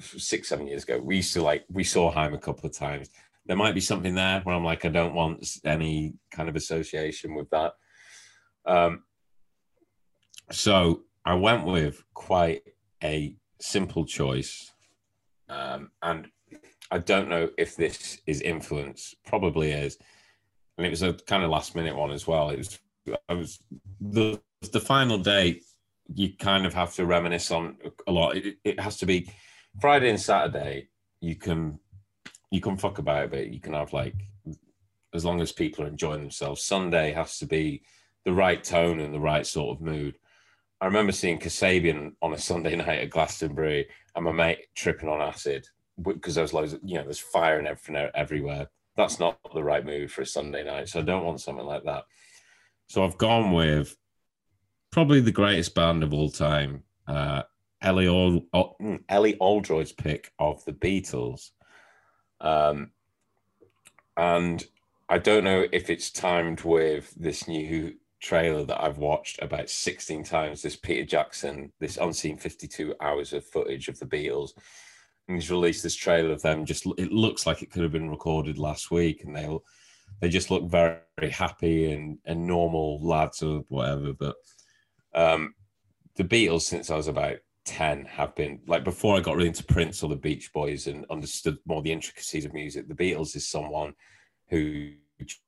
six, seven years ago, we used to like we saw Haim a couple of times. There might be something there where I'm like, I don't want any kind of association with that. Um, so I went with quite a simple choice, um, and I don't know if this is influence. Probably is, and it was a kind of last minute one as well. It was I was the the final day. You kind of have to reminisce on a lot. It, it has to be Friday and Saturday, you can you can fuck about a bit. You can have like as long as people are enjoying themselves. Sunday has to be the right tone and the right sort of mood. I remember seeing Kasabian on a Sunday night at Glastonbury and my mate tripping on acid because there was loads of, you know, there's fire and everything everywhere. That's not the right move for a Sunday night. So I don't want something like that. So I've gone with probably the greatest band of all time, uh, Ellie, Ol- Ol- mm, Ellie Oldroyd's pick of the Beatles. Um, and I don't know if it's timed with this new trailer that I've watched about 16 times. This Peter Jackson, this unseen 52 hours of footage of the Beatles. And he's released this trailer of them. Just it looks like it could have been recorded last week, and they they just look very, very happy and and normal lads or whatever. But um, the Beatles, since I was about 10 have been like before I got really into Prince or the Beach Boys and understood more the intricacies of music. The Beatles is someone who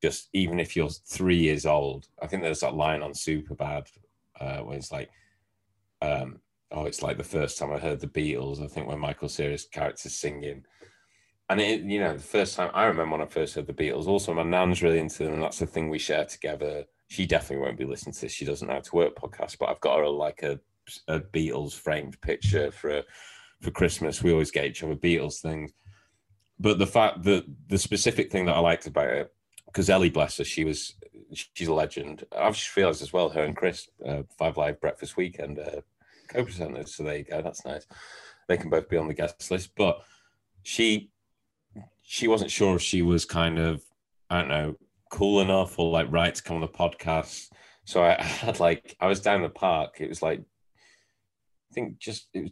just even if you're three years old, I think there's that line on Superbad uh, where it's like, um, oh, it's like the first time I heard the Beatles. I think when Michael Cera's character's singing. And it, you know, the first time I remember when I first heard the Beatles. Also, my nan's really into them, and that's the thing we share together. She definitely won't be listening to this. She doesn't know how to work podcasts, but I've got her like a a Beatles framed picture for for Christmas. We always get each other Beatles things. But the fact that the specific thing that I liked about it, because Ellie, bless her, she was she's a legend. I've just realised as well, her and Chris, uh, Five Live Breakfast Weekend uh, co-presenters. So there you go. That's nice. They can both be on the guest list. But she she wasn't sure if she was kind of I don't know cool enough or like right to come on the podcast. So I had like I was down the park. It was like I think just it was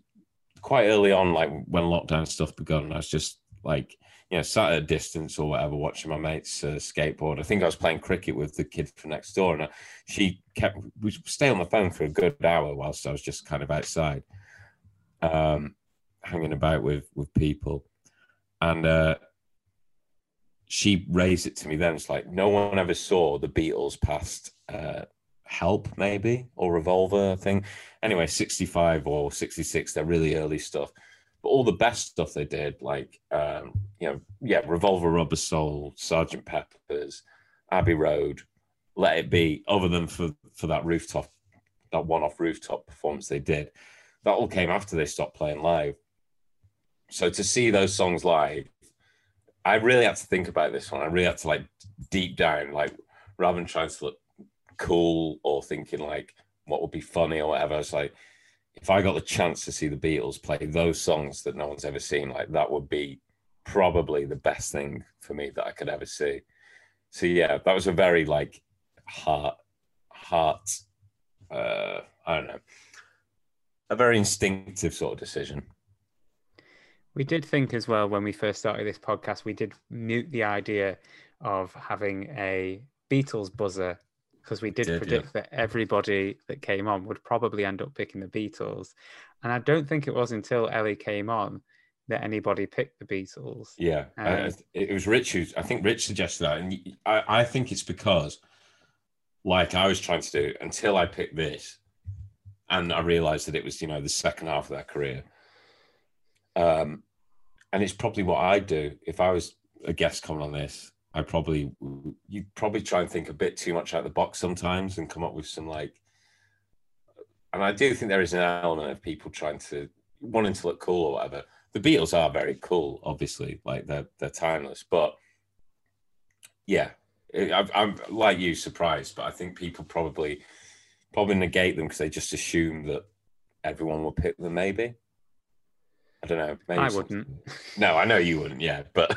quite early on, like when lockdown stuff begun. I was just like, you know, sat at a distance or whatever, watching my mates uh, skateboard. I think I was playing cricket with the kid from next door, and I, she kept we stay on the phone for a good hour whilst I was just kind of outside, um, hanging about with with people, and uh, she raised it to me. Then it's like no one ever saw the Beatles past. Uh, help maybe or revolver thing anyway 65 or 66 they're really early stuff but all the best stuff they did like um you know yeah revolver rubber soul sergeant peppers abbey road let it be other than for for that rooftop that one-off rooftop performance they did that all came after they stopped playing live so to see those songs live i really had to think about this one i really had to like deep down like rather than trying to look cool or thinking like what would be funny or whatever. It's like if I got the chance to see the Beatles play those songs that no one's ever seen, like that would be probably the best thing for me that I could ever see. So yeah, that was a very like heart heart uh I don't know. A very instinctive sort of decision. We did think as well when we first started this podcast, we did mute the idea of having a Beatles buzzer because we did, did, yeah. predict that everybody that came on would probably end up picking the Beatles. And I don't think it was until Ellie came on that anybody picked the Beatles. Yeah, Um, it was Rich who I think Rich suggested that, and I, I think it's because, like I was trying to do, until I picked this, and I realised that it was you know the second half of their career. Um, and it's probably what I'd do if I was a guest coming on this. I probably you'd probably try and think a bit too much out of the box sometimes and come up with some like. And I do think there is an element of people trying to wanting to look cool or whatever the Beatles are very cool, obviously, like they're they're timeless. But yeah, I'm, I'm like you, surprised, but I think people probably probably negate them because they just assume that everyone will pick them. Maybe I don't know. Maybe I wouldn't. No, I know you wouldn't. Yeah, but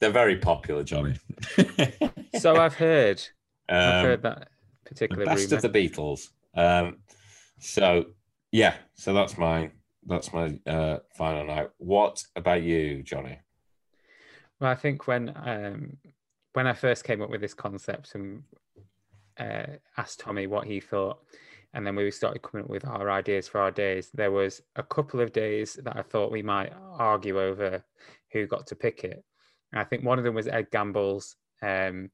they're very popular, Johnny. So I've heard, I've Um, heard that the particular best rumor. of the Beatles. Um, so yeah, so that's mine. That's my uh, final night. What about you, Johnny? Well, I think when um, when I first came up with this concept and uh, asked Tommy what he thought, and then we started coming up with our ideas for our days, there was a couple of days that I thought we might argue over who got to pick it. And I think one of them was Ed Gamble's um,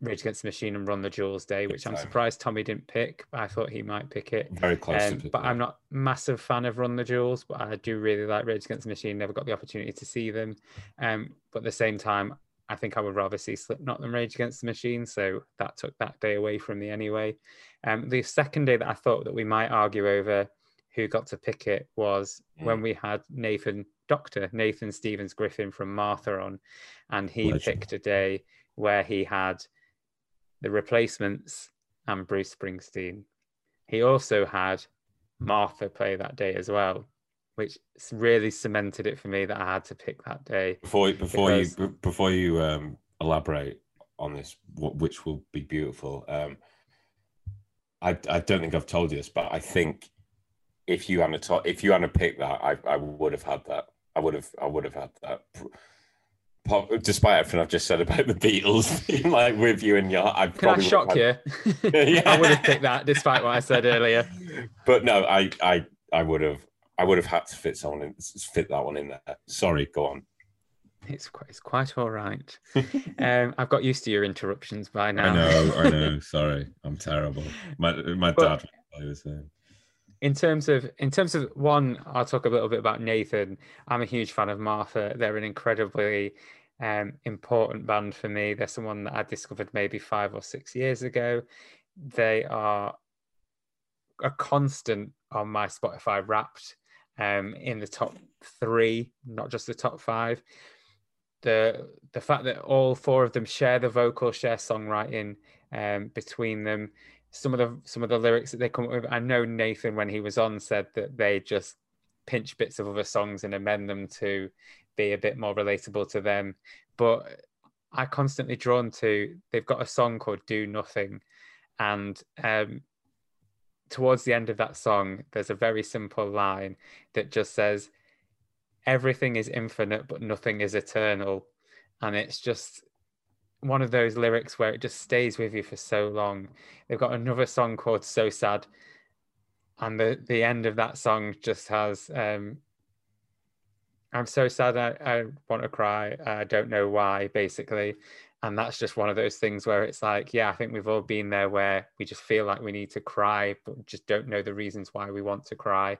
Rage Against the Machine and Run the Jewels Day, which I'm surprised Tommy didn't pick, I thought he might pick it. Very close Um, but. I'm not massive fan of Run the Jewels, but I do really like Rage Against the Machine. Never got the opportunity to see them, um, but at the same time, I think I would rather see Slipknot than Rage Against the Machine. So that took that day away from me anyway. Um, the second day that I thought that we might argue over who got to pick it was when Mm. we had Nathan Doctor Nathan Stephens Griffin from Martha on, and he Legend. picked a day where he had the replacements and Bruce Springsteen. He also had Martha play that day as well, which really cemented it for me that I had to pick that day. before before because- you before you um, elaborate on this, wh- which will be beautiful. Um, I I don't think I've told you this, but I think if you hadn't to, if you hadn't picked that, I I would have had that. I would have I would have had that. Po- Despite everything I've just said about the Beatles, being like with you and your, I Can I probably would shock have you? Yeah. I would have picked that, despite what I said earlier. But no, I I I would have I would have had to fit someone in, fit that one in there. Sorry, go on. It's quite, it's quite all right. Um, I've got used to your interruptions by now. I know, I know. Sorry, I'm terrible. My my But- dad would play the same. In terms of in terms of one i'll talk a little bit about nathan. I'm a huge fan of martha. They're an incredibly um, important band for me. They're someone that i discovered maybe five or six years ago. They are a constant on my spotify wrapped um, in the top three not just the top five. The the fact that all four of them share the vocal share songwriting um, between them some of the some of the lyrics that they come up with. I know Nathan when he was on said that they just pinch bits of other songs and amend them to be a bit more relatable to them. But I constantly drawn to they've got a song called "Do Nothing," and um, towards the end of that song, there's a very simple line that just says, "Everything is infinite, but nothing is eternal," and it's just one of those lyrics where it just stays with you for so long. They've got another song called "So Sad," and the the end of that song just has um, "I'm so sad, I, I want to cry, I don't know why," basically. And that's just one of those things where it's like, yeah, I think we've all been there where we just feel like we need to cry, but just don't know the reasons why we want to cry.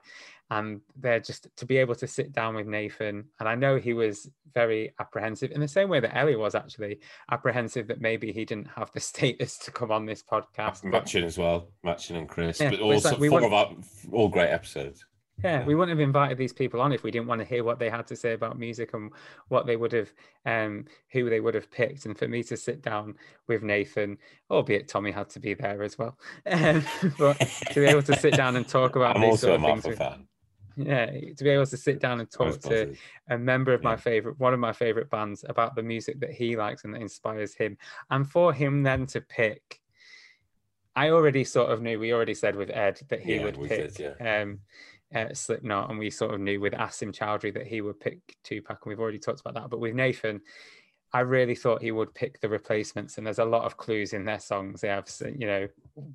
And they're just to be able to sit down with Nathan. And I know he was very apprehensive in the same way that Ellie was actually apprehensive that maybe he didn't have the status to come on this podcast. But Matching as well, matching and Chris, Yeah, but but also like we four want- of our all great episodes. Yeah, Yeah. we wouldn't have invited these people on if we didn't want to hear what they had to say about music and what they would have, um, who they would have picked. And for me to sit down with Nathan, albeit Tommy had to be there as well, um, but to be able to sit down and talk about I'm these also sort a of things, with, fan. yeah, to be able to sit down and talk to a member of my favorite one of my favorite bands about the music that he likes and that inspires him and for him then to pick i already sort of knew we already said with ed that he Yeah, would pick did, um uh, Slipknot, and we sort of knew with Asim Chaudhry that he would pick Tupac, and we've already talked about that. But with Nathan, I really thought he would pick the replacements, and there's a lot of clues in their songs. They have, you know,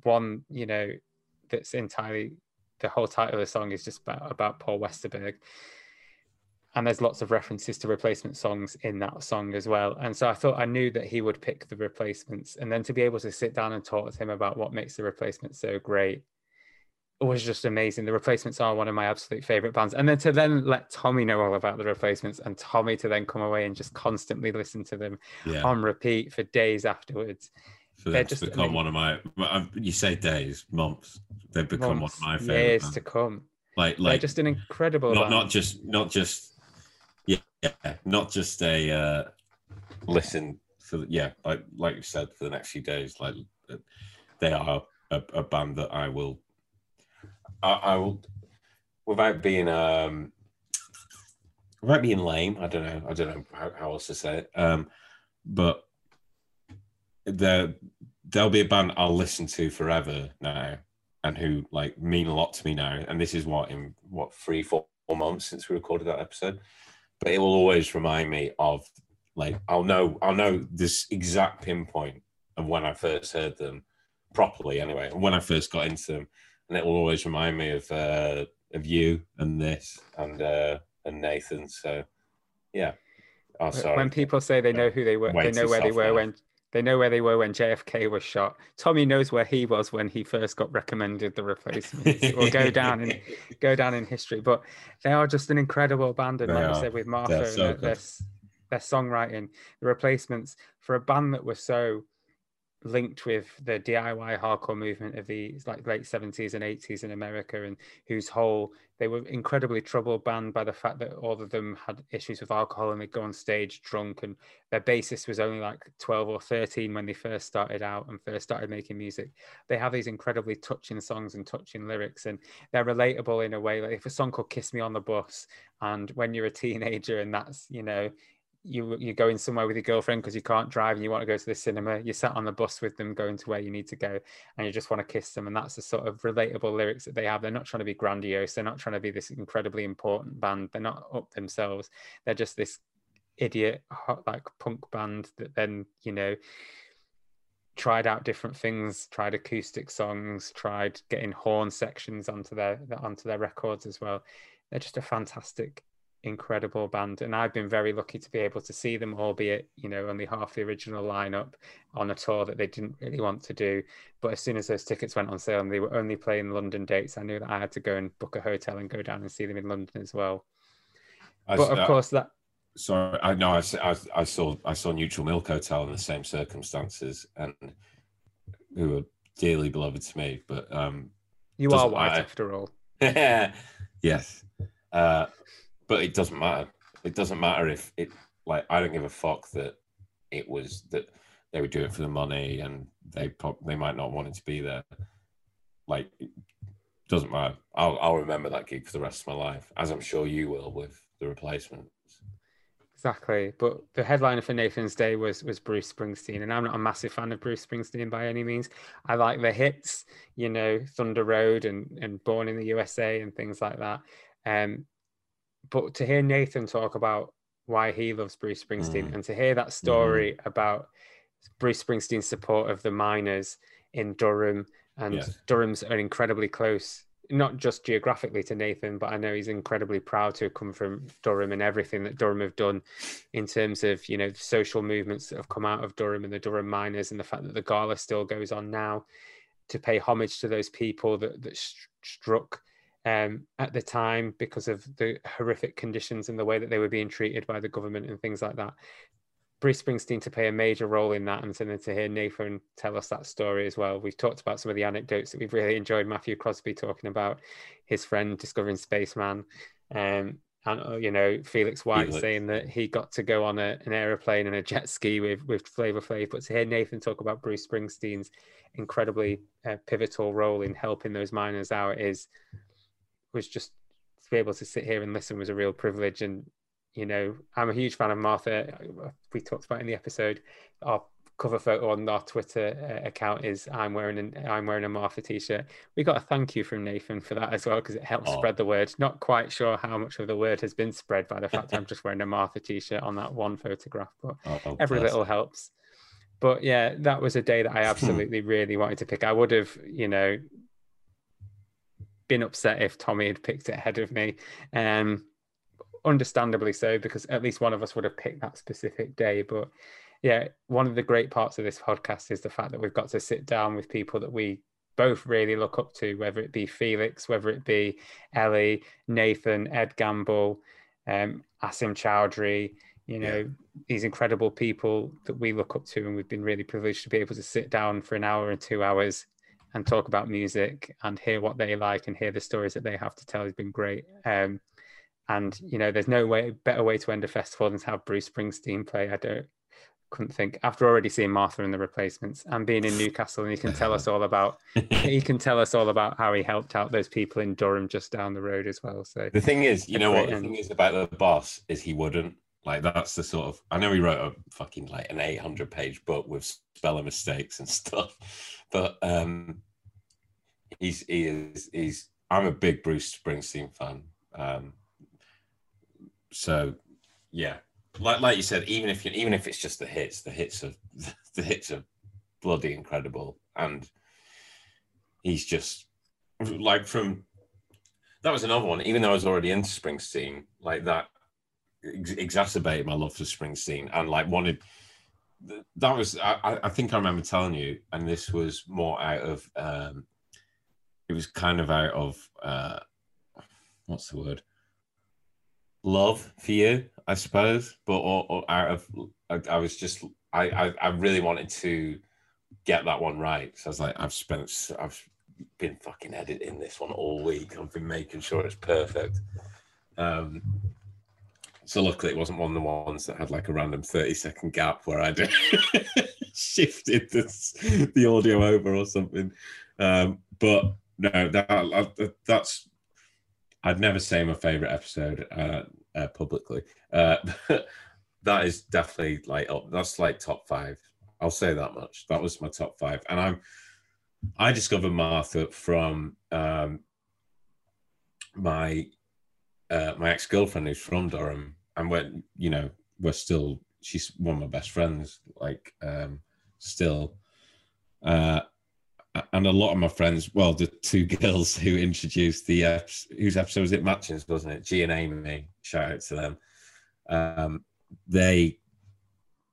one, you know, that's entirely the whole title of the song is just about, about Paul Westerberg. And there's lots of references to replacement songs in that song as well. And so I thought I knew that he would pick the replacements. And then to be able to sit down and talk to him about what makes the replacements so great was just amazing. The replacements are one of my absolute favorite bands. And then to then let Tommy know all about the replacements and Tommy to then come away and just constantly listen to them Yeah. on repeat for days afterwards. for they're just- become one of my. You say days, months. They've become months, one of my favorite. years bands. to come. like They're like just an incredible not band. not just not just yeah, yeah not just a uh, listen for yeah like like you said for the next few days like they are a, a band that I will I, I will without being um without being lame I don't know I don't know how, how else to say it um but they're they'll be a band I'll listen to forever now and who like mean a lot to me now. And this is what in what three, four months since we recorded that episode. But it will always remind me of like I'll know I'll know this exact pinpoint of when I first heard them properly anyway, when I first got into them. And it will always remind me of uh of you and this and uh and Nathan. So yeah. Oh sorry. When people say they know who they were, they know where they were now. when they know where they were when JFK was shot. Tommy knows where he was when he first got recommended the replacements. it will go down in go down in history. But they are just an incredible band, and They like are. you said with Martha, and so their, their, their songwriting, the replacements for a band that was so linked with the DIY hardcore movement of the like late 70s and 80s in America and whose whole they were incredibly troubled banned by the fact that all of them had issues with alcohol and they'd go on stage drunk and their bassist was only like 12 or 13 when they first started out and first started making music. They have these incredibly touching songs and touching lyrics and they're relatable in a way like if a song called kiss me on the bus and when you're a teenager and that's you know you you're going somewhere with your girlfriend because you can't drive and you want to go to the cinema you're sat on the bus with them going to where you need to go and you just want to kiss them and that's the sort of relatable lyrics that they have. They're not trying to be grandiose they're not trying to be this incredibly important band they're not up themselves they're just this idiot hot like punk band that then you know tried out different things tried acoustic songs tried getting horn sections onto their onto their records as well. They're just a fantastic incredible band and i've been very lucky to be able to see them albeit you know only half the original lineup on a tour that they didn't really want to do but as soon as those tickets went on sale and they were only playing london dates i knew that i had to go and book a hotel and go down and see them in london as well I- but of uh, course that Sorry, I know. I, I, I saw I saw Neutral Milk Hotel in the same circumstances, and who were dearly beloved to me. But um, you are white matter. after all yes, uh, but it doesn't matter. It doesn't matter if it like I don't give a fuck that it was that they would do it for the money, and they they might not want it to be there. Like, doesn't matter. I'll I'll remember that gig for the rest of my life, as I'm sure you will with the replacements. Exactly, but the headliner for Nathan's Day was was Bruce Springsteen, and I'm not a massive fan of Bruce Springsteen by any means. I like the hits, you know, Thunder Road and and Born in the USA and things like that. Um, but to hear Nathan talk about why he loves Bruce Springsteen Mm. and to hear that story about Bruce Springsteen's support of the miners in Durham and Yes. Durham's are incredibly close, not just geographically to Nathan, but I know he's incredibly proud to have come from Durham and everything that Durham have done in terms of you know social movements that have come out of Durham and the Durham miners and the fact that the gala still goes on now to pay homage to those people that that st- struck um, at the time because of the horrific conditions and the way that they were being treated by the government and things like that. Bruce Springsteen to play a major role in that, and to, to hear Nathan tell us that story as well. We've talked about some of the anecdotes that we've really enjoyed. Matthew Crosby talking about his friend discovering Spaceman, um, and uh, you know Felix White Felix. saying that he got to go on a, an aeroplane and a jet ski with with Flavor Flav. But to hear Nathan talk about Bruce Springsteen's incredibly uh, pivotal role in helping those miners out is was just to be able to sit here and listen was a real privilege and you know i'm a huge fan of martha we talked about in the episode our cover photo on our Twitter uh, account is I'm wearing an I'm wearing a Martha t-shirt. We got a thank you from Nathan for that as well because it helps Oh. spread the word. Not quite sure how much of the word has been spread by the fact I'm just wearing a Martha t-shirt on that one photograph, but Oh, oh, every bless. little helps. But yeah, that was a day that I absolutely really wanted to pick. I would have, you know, been upset if Tommy had picked it ahead of me. Um, understandably so, because at least one of us would have picked that specific day. But yeah, one of the great parts of this podcast is the fact that we've got to sit down with people that we both really look up to, whether it be Felix, whether it be Ellie, Nathan, Ed Gamble, um, Asim Chaudhry, you know, these incredible people that we look up to. And we've been really privileged to be able to sit down for an hour and two hours and talk about music and hear what they like and hear the stories that they have to tell has been great. Um, and you know, there's no way better way to end a festival than to have Bruce Springsteen play. I don't couldn't think after already seeing Martha and the replacements and being in Newcastle and he can tell us all about he can tell us all about how he helped out those people in Durham just down the road as well. So The thing is, you know what? The thing is about the boss is he wouldn't. Like that's the sort of. I know he wrote a fucking like an eight hundred page book with spelling mistakes and stuff, but um, he's he is he's. I'm a big Bruce Springsteen fan. Um, so yeah, like like you said, even if you even if it's just the hits, the hits are the hits are bloody incredible, and he's just like from that was another one. Even though I was already into Springsteen, like that ex- exacerbated my love for Springsteen, and like wanted. That was I, I- think I remember telling you, and this was more out of. um It was kind of out of uh what's the word? Love for you, I suppose, but or, or out of I, I was just I, I I really wanted to get that one right. So I was like, I've spent I've been fucking editing this one all week. I've been making sure it's perfect. Um, so luckily, it wasn't one of the ones that had like a random thirty second gap where I shifted this, the audio over or something. Um, but no, that that's I'd never say my favorite episode uh, uh, publicly. Uh, that is definitely like. That's like top five. I'll say that much. That was my top five, and I'm. I discovered Martha from um, my uh, my ex girlfriend who's from Durham, and we're you know we're still she's one of my best friends, like um, still. Uh, and a lot of my friends, well, the two girls who introduced the whose episode was it? Matchings, wasn't it? G and Amy. Shout out to them. Um, they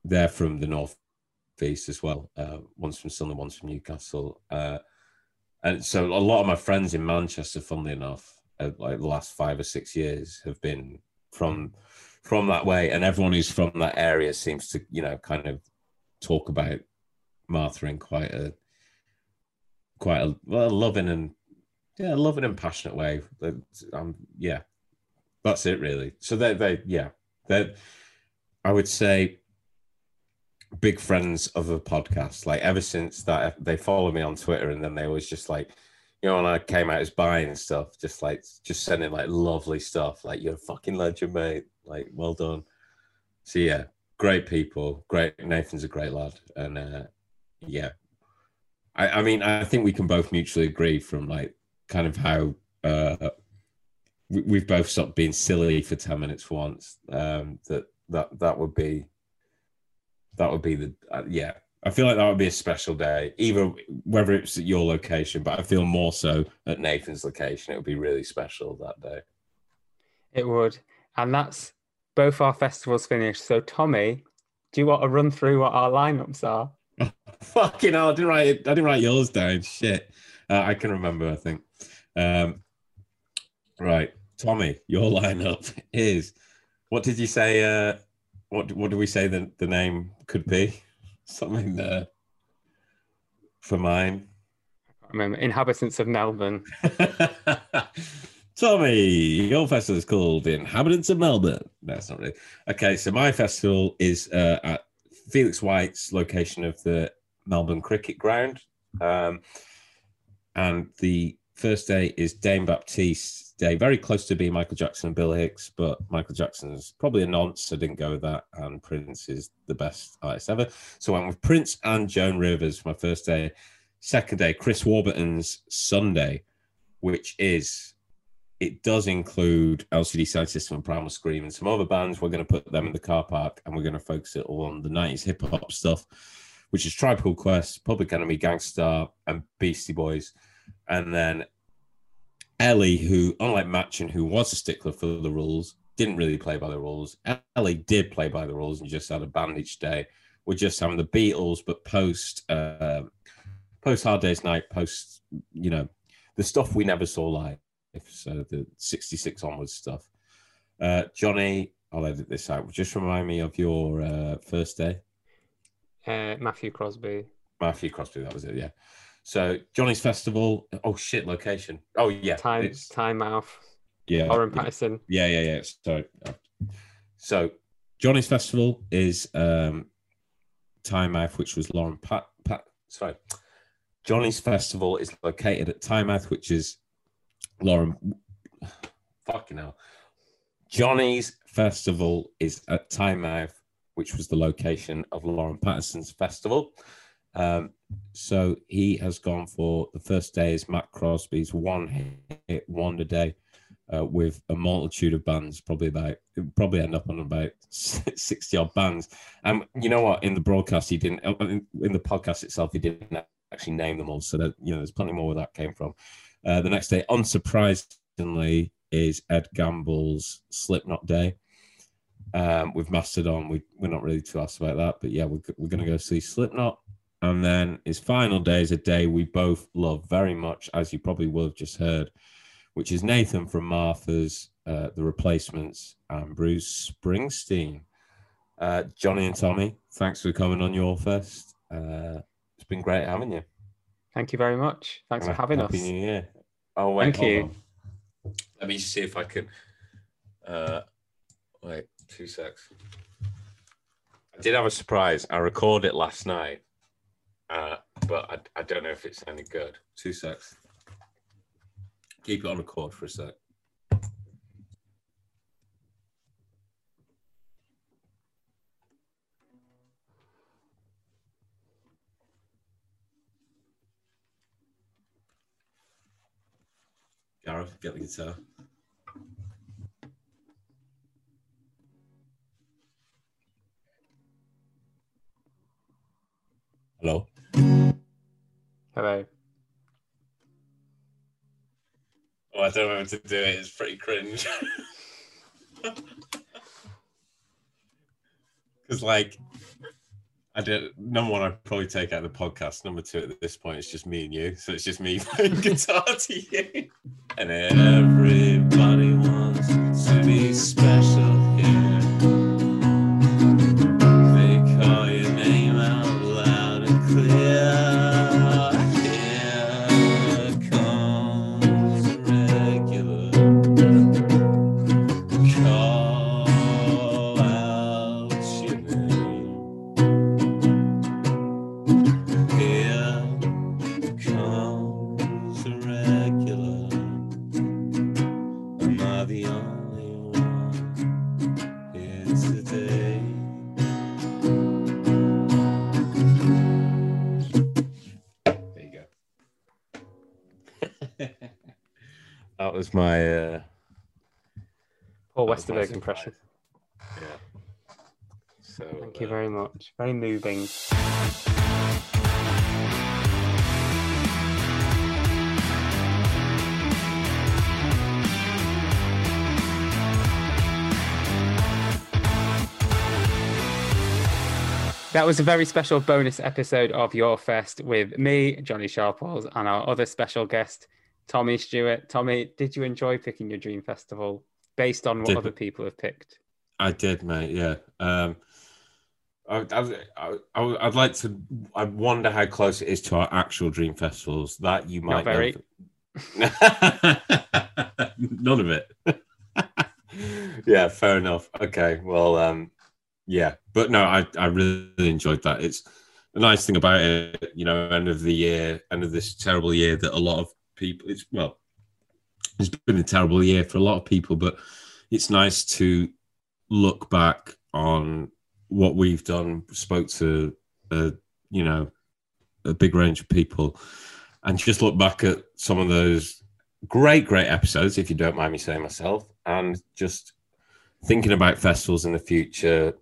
they're from the north east as well. Uh, one's from Sunderland, one's from Newcastle. Uh, and so a lot of my friends in Manchester, funnily enough, uh, like the last five or six years, have been from from that way, and everyone who's from that area seems to, you know, kind of talk about Martha in quite a quite a well, loving and yeah, loving and passionate way. Um, yeah, that's it really. So they they yeah they I would say big friends of the podcast. Like ever since that, they follow me on Twitter, and then they always just like, you know, when I came out as buying and stuff, just like just sending like lovely stuff. Like you're a fucking legend, mate. Like well done. So yeah, great people. Great. Nathan's a great lad, and uh, yeah, I, I mean, I think we can both mutually agree from like kind of how uh, we, we've both stopped being silly for ten minutes for once. Um, that that that would be that would be the uh, yeah. I feel like that would be a special day, either whether it's at your location, but I feel more so at Nathan's location. It would be really special that day. It would. And that's both our festivals finished. So, Tommy, do you want to run through what our lineups are? Fucking hell! I didn't write it. I didn't write yours down. Shit. Uh, I can remember. I think. Um, right, Tommy, your lineup is. What did you say? Uh, what What do we say the the name could be? Something uh, for mine. I remember Inhabitants of Melbourne. Tommy, your festival is called The Inhabitants of Melbourne. It's not really. Okay, so my festival is uh, at Felix White's location of the Melbourne Cricket Ground. Um, and the first day is Dane Baptiste Day, very close to being Michael Jackson and Bill Hicks, but Michael Jackson's probably a nonce, so didn't go with that. And Prince is the best artist ever. So I went with Prince and Joan Rivers for my first day. Second day, Chris Warburton's Sunday, which is it does include LCD Sound System and Primal Scream and some other bands. We're going to put them in the car park and we're going to focus it all on the 90s hip hop stuff, which is Tribe Called Quest, Public Enemy, Gang Starr, and Beastie Boys. And then Ellie, who, unlike Matchin, who was a stickler for the rules, didn't really play by the rules. Ellie did play by the rules and just had a bandage day. We're just having the Beatles, but post uh, post Hard Day's Night, post you know the stuff we never saw live. So the '66 onwards stuff. Uh, Johnny, I'll edit this out. Just remind me of your uh, first day. Uh, Matthew Crosby. Matthew Crosby, that was it. Yeah. So Johnny's festival. Oh shit, location. Oh yeah, Time it's- Tynemouth. yeah, Lauren yeah. Pattison. Yeah, yeah, yeah. Sorry. So Johnny's festival is um Tynemouth, which was Lauren Pat Pat sorry. Johnny's festival is located at Tynemouth, which is Lauren fucking hell. Johnny's festival is at Tynemouth, which was the location of Lauren Pattison's festival. Um, so he has gone for the first day is Matt Crosby's one hit wonder day uh, with a multitude of bands, probably about probably end up on about sixty odd bands. And you know what? In the broadcast, he didn't. In, in the podcast itself, he didn't actually name them all. So that you know, there's plenty more where that came from. Uh, the next day, unsurprisingly, is Ed Gamble's Slipknot Day. Um, with Mastodon, we we're not really too asked about that, but yeah, we're we're gonna go see Slipknot. And then his final day is a day we both love very much, as you probably will have just heard, which is Nathan from Martha's, uh, The Replacements, and Bruce Springsteen. Uh, Johnny and Tommy, thanks for coming on your first. Uh, it's been great having you. Thank you very much. Thanks for And a having Happy us. New Year. Oh, wait. Thank you. on. Let me see if I can. Uh, wait, two secs. I did have a surprise. I recorded it last night, uh, but I, I don't know if it sounded good. Two secs. Keep it on record for a sec. Gareth, get the guitar. Hello. Hello. Oh, I don't know how to do it. It's pretty cringe. Because, like, I did number one, I'd probably take out the podcast. Number two, at this point, it's just me and you. So it's just me playing guitar to you. And everybody wants to be special was my uh, Paul that was my Westerberg impression. Yeah. So Thank you uh, very much. Very moving. That was a very special bonus episode of Your Fest with me, Johnny Sharples, and our other special guest, Tommy Stewart. Tommy, did you enjoy picking your dream festival based on what Did- other people have picked? I did, mate. Yeah. Um, I, I, I, I'd like to. I wonder how close it is to our actual dream festivals. That you might Not very. None of it. yeah, fair enough. Okay, well, um, yeah, but no, I, I really enjoyed that. It's the nice thing about it, you know, end of the year, end of this terrible year, that a lot of people. It's well, it's been a terrible year for a lot of people, but it's nice to look back on what we've done. Spoke to, uh, you know, a big range of people, and just look back at some of those great, great episodes. If you don't mind me saying myself, and just thinking about festivals in the future,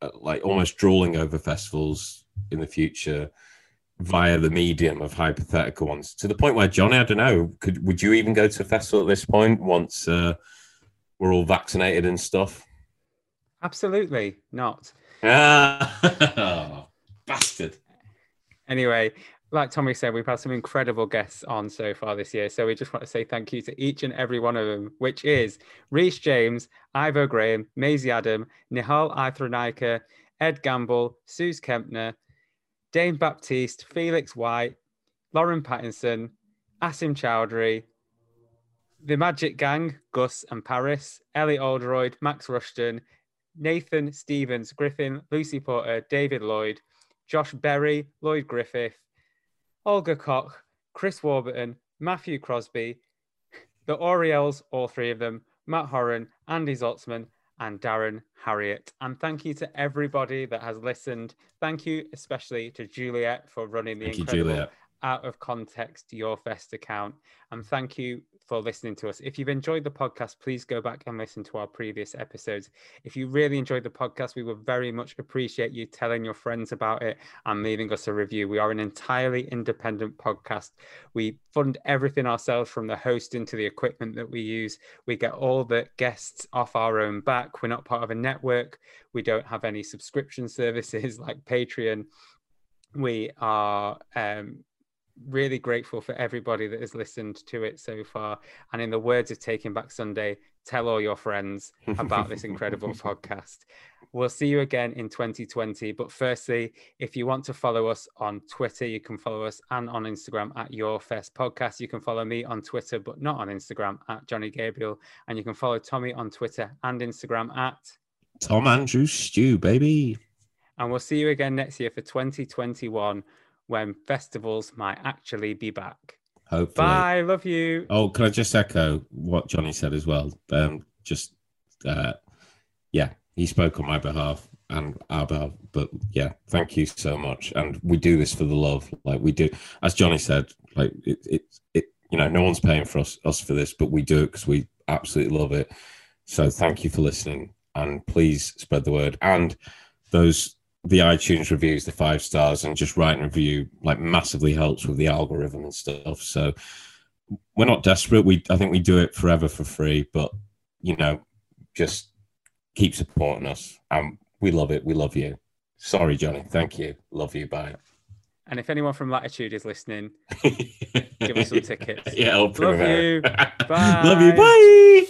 uh, like almost drooling over festivals in the future via the medium of hypothetical ones to the point where Johnny, I don't know, could would you even go to a festival at this point once uh, we're all vaccinated and stuff? Absolutely not. Ah, bastard. Anyway, like Tommy said, we've had some incredible guests on so far this year. So we just want to say thank you to each and every one of them, which is Reese James, Ivo Graham, Maisie Adam, Nihal Arthanayake, Ed Gamble, Sooz Kempner, Dane Baptiste, Felix White, Lauren Pattison, Asim Chaudhry, The Magic Gang, Gus and Paris, Ellie Alderoyd, Max Rushton, Nathan Stephens Griffin, Lucy Porter, David Lloyd, Josh Berry, Lloyd Griffith, Olga Koch, Chris Warburton, Matthew Crosby, the Orioles, all three of them, Matt Horan, Andy Zaltzman, and Darren Harriott. And thank you to everybody that has listened. Thank you especially to Juliet for running the Thank incredible Juliet. out of context Your Fest account. And thank you for listening to us. If you've enjoyed the podcast, please go back and listen to our previous episodes. If you really enjoyed the podcast, we would very much appreciate you telling your friends about it and leaving us a review. We are an entirely independent podcast. We fund everything ourselves from the hosting to the equipment that we use. We get all the guests off our own back. We're not part of a network. We don't have any subscription services like Patreon. We are um, really grateful for everybody that has listened to it so far. And in the words of Taking Back Sunday, tell all your friends about this incredible podcast. We'll see you again in 2020. But firstly, if you want to follow us on Twitter, you can follow us and on Instagram at Your Fest Podcast. You can follow me on Twitter, but not on Instagram at Johnny Gabriel. And you can follow Tommy on Twitter and Instagram at. Tom Andrew Stew, baby. And we'll see you again next year for 2021 when festivals might actually be back. Hopefully. Bye. Love you. Oh, can I just echo what Johnny said as well? Um, just uh, yeah, he spoke on my behalf and our behalf. But yeah, thank you so much. And we do this for the love, like we do. As Johnny said, like it, it, it you know, no one's paying for us us for this, but we do it because we absolutely love it. So thank you for listening, and please spread the word. And those the iTunes reviews, the five stars, and just writing a review like massively helps with the algorithm and stuff. So we're not desperate. We I think we do it forever for free, but you know, just keep supporting us, and we love it. We love you. Sorry, Johnny. Thank you. Love you. Bye. And if anyone from Latitude is listening, Give us some tickets. Yeah, open Love you. Love you. Bye. Bye.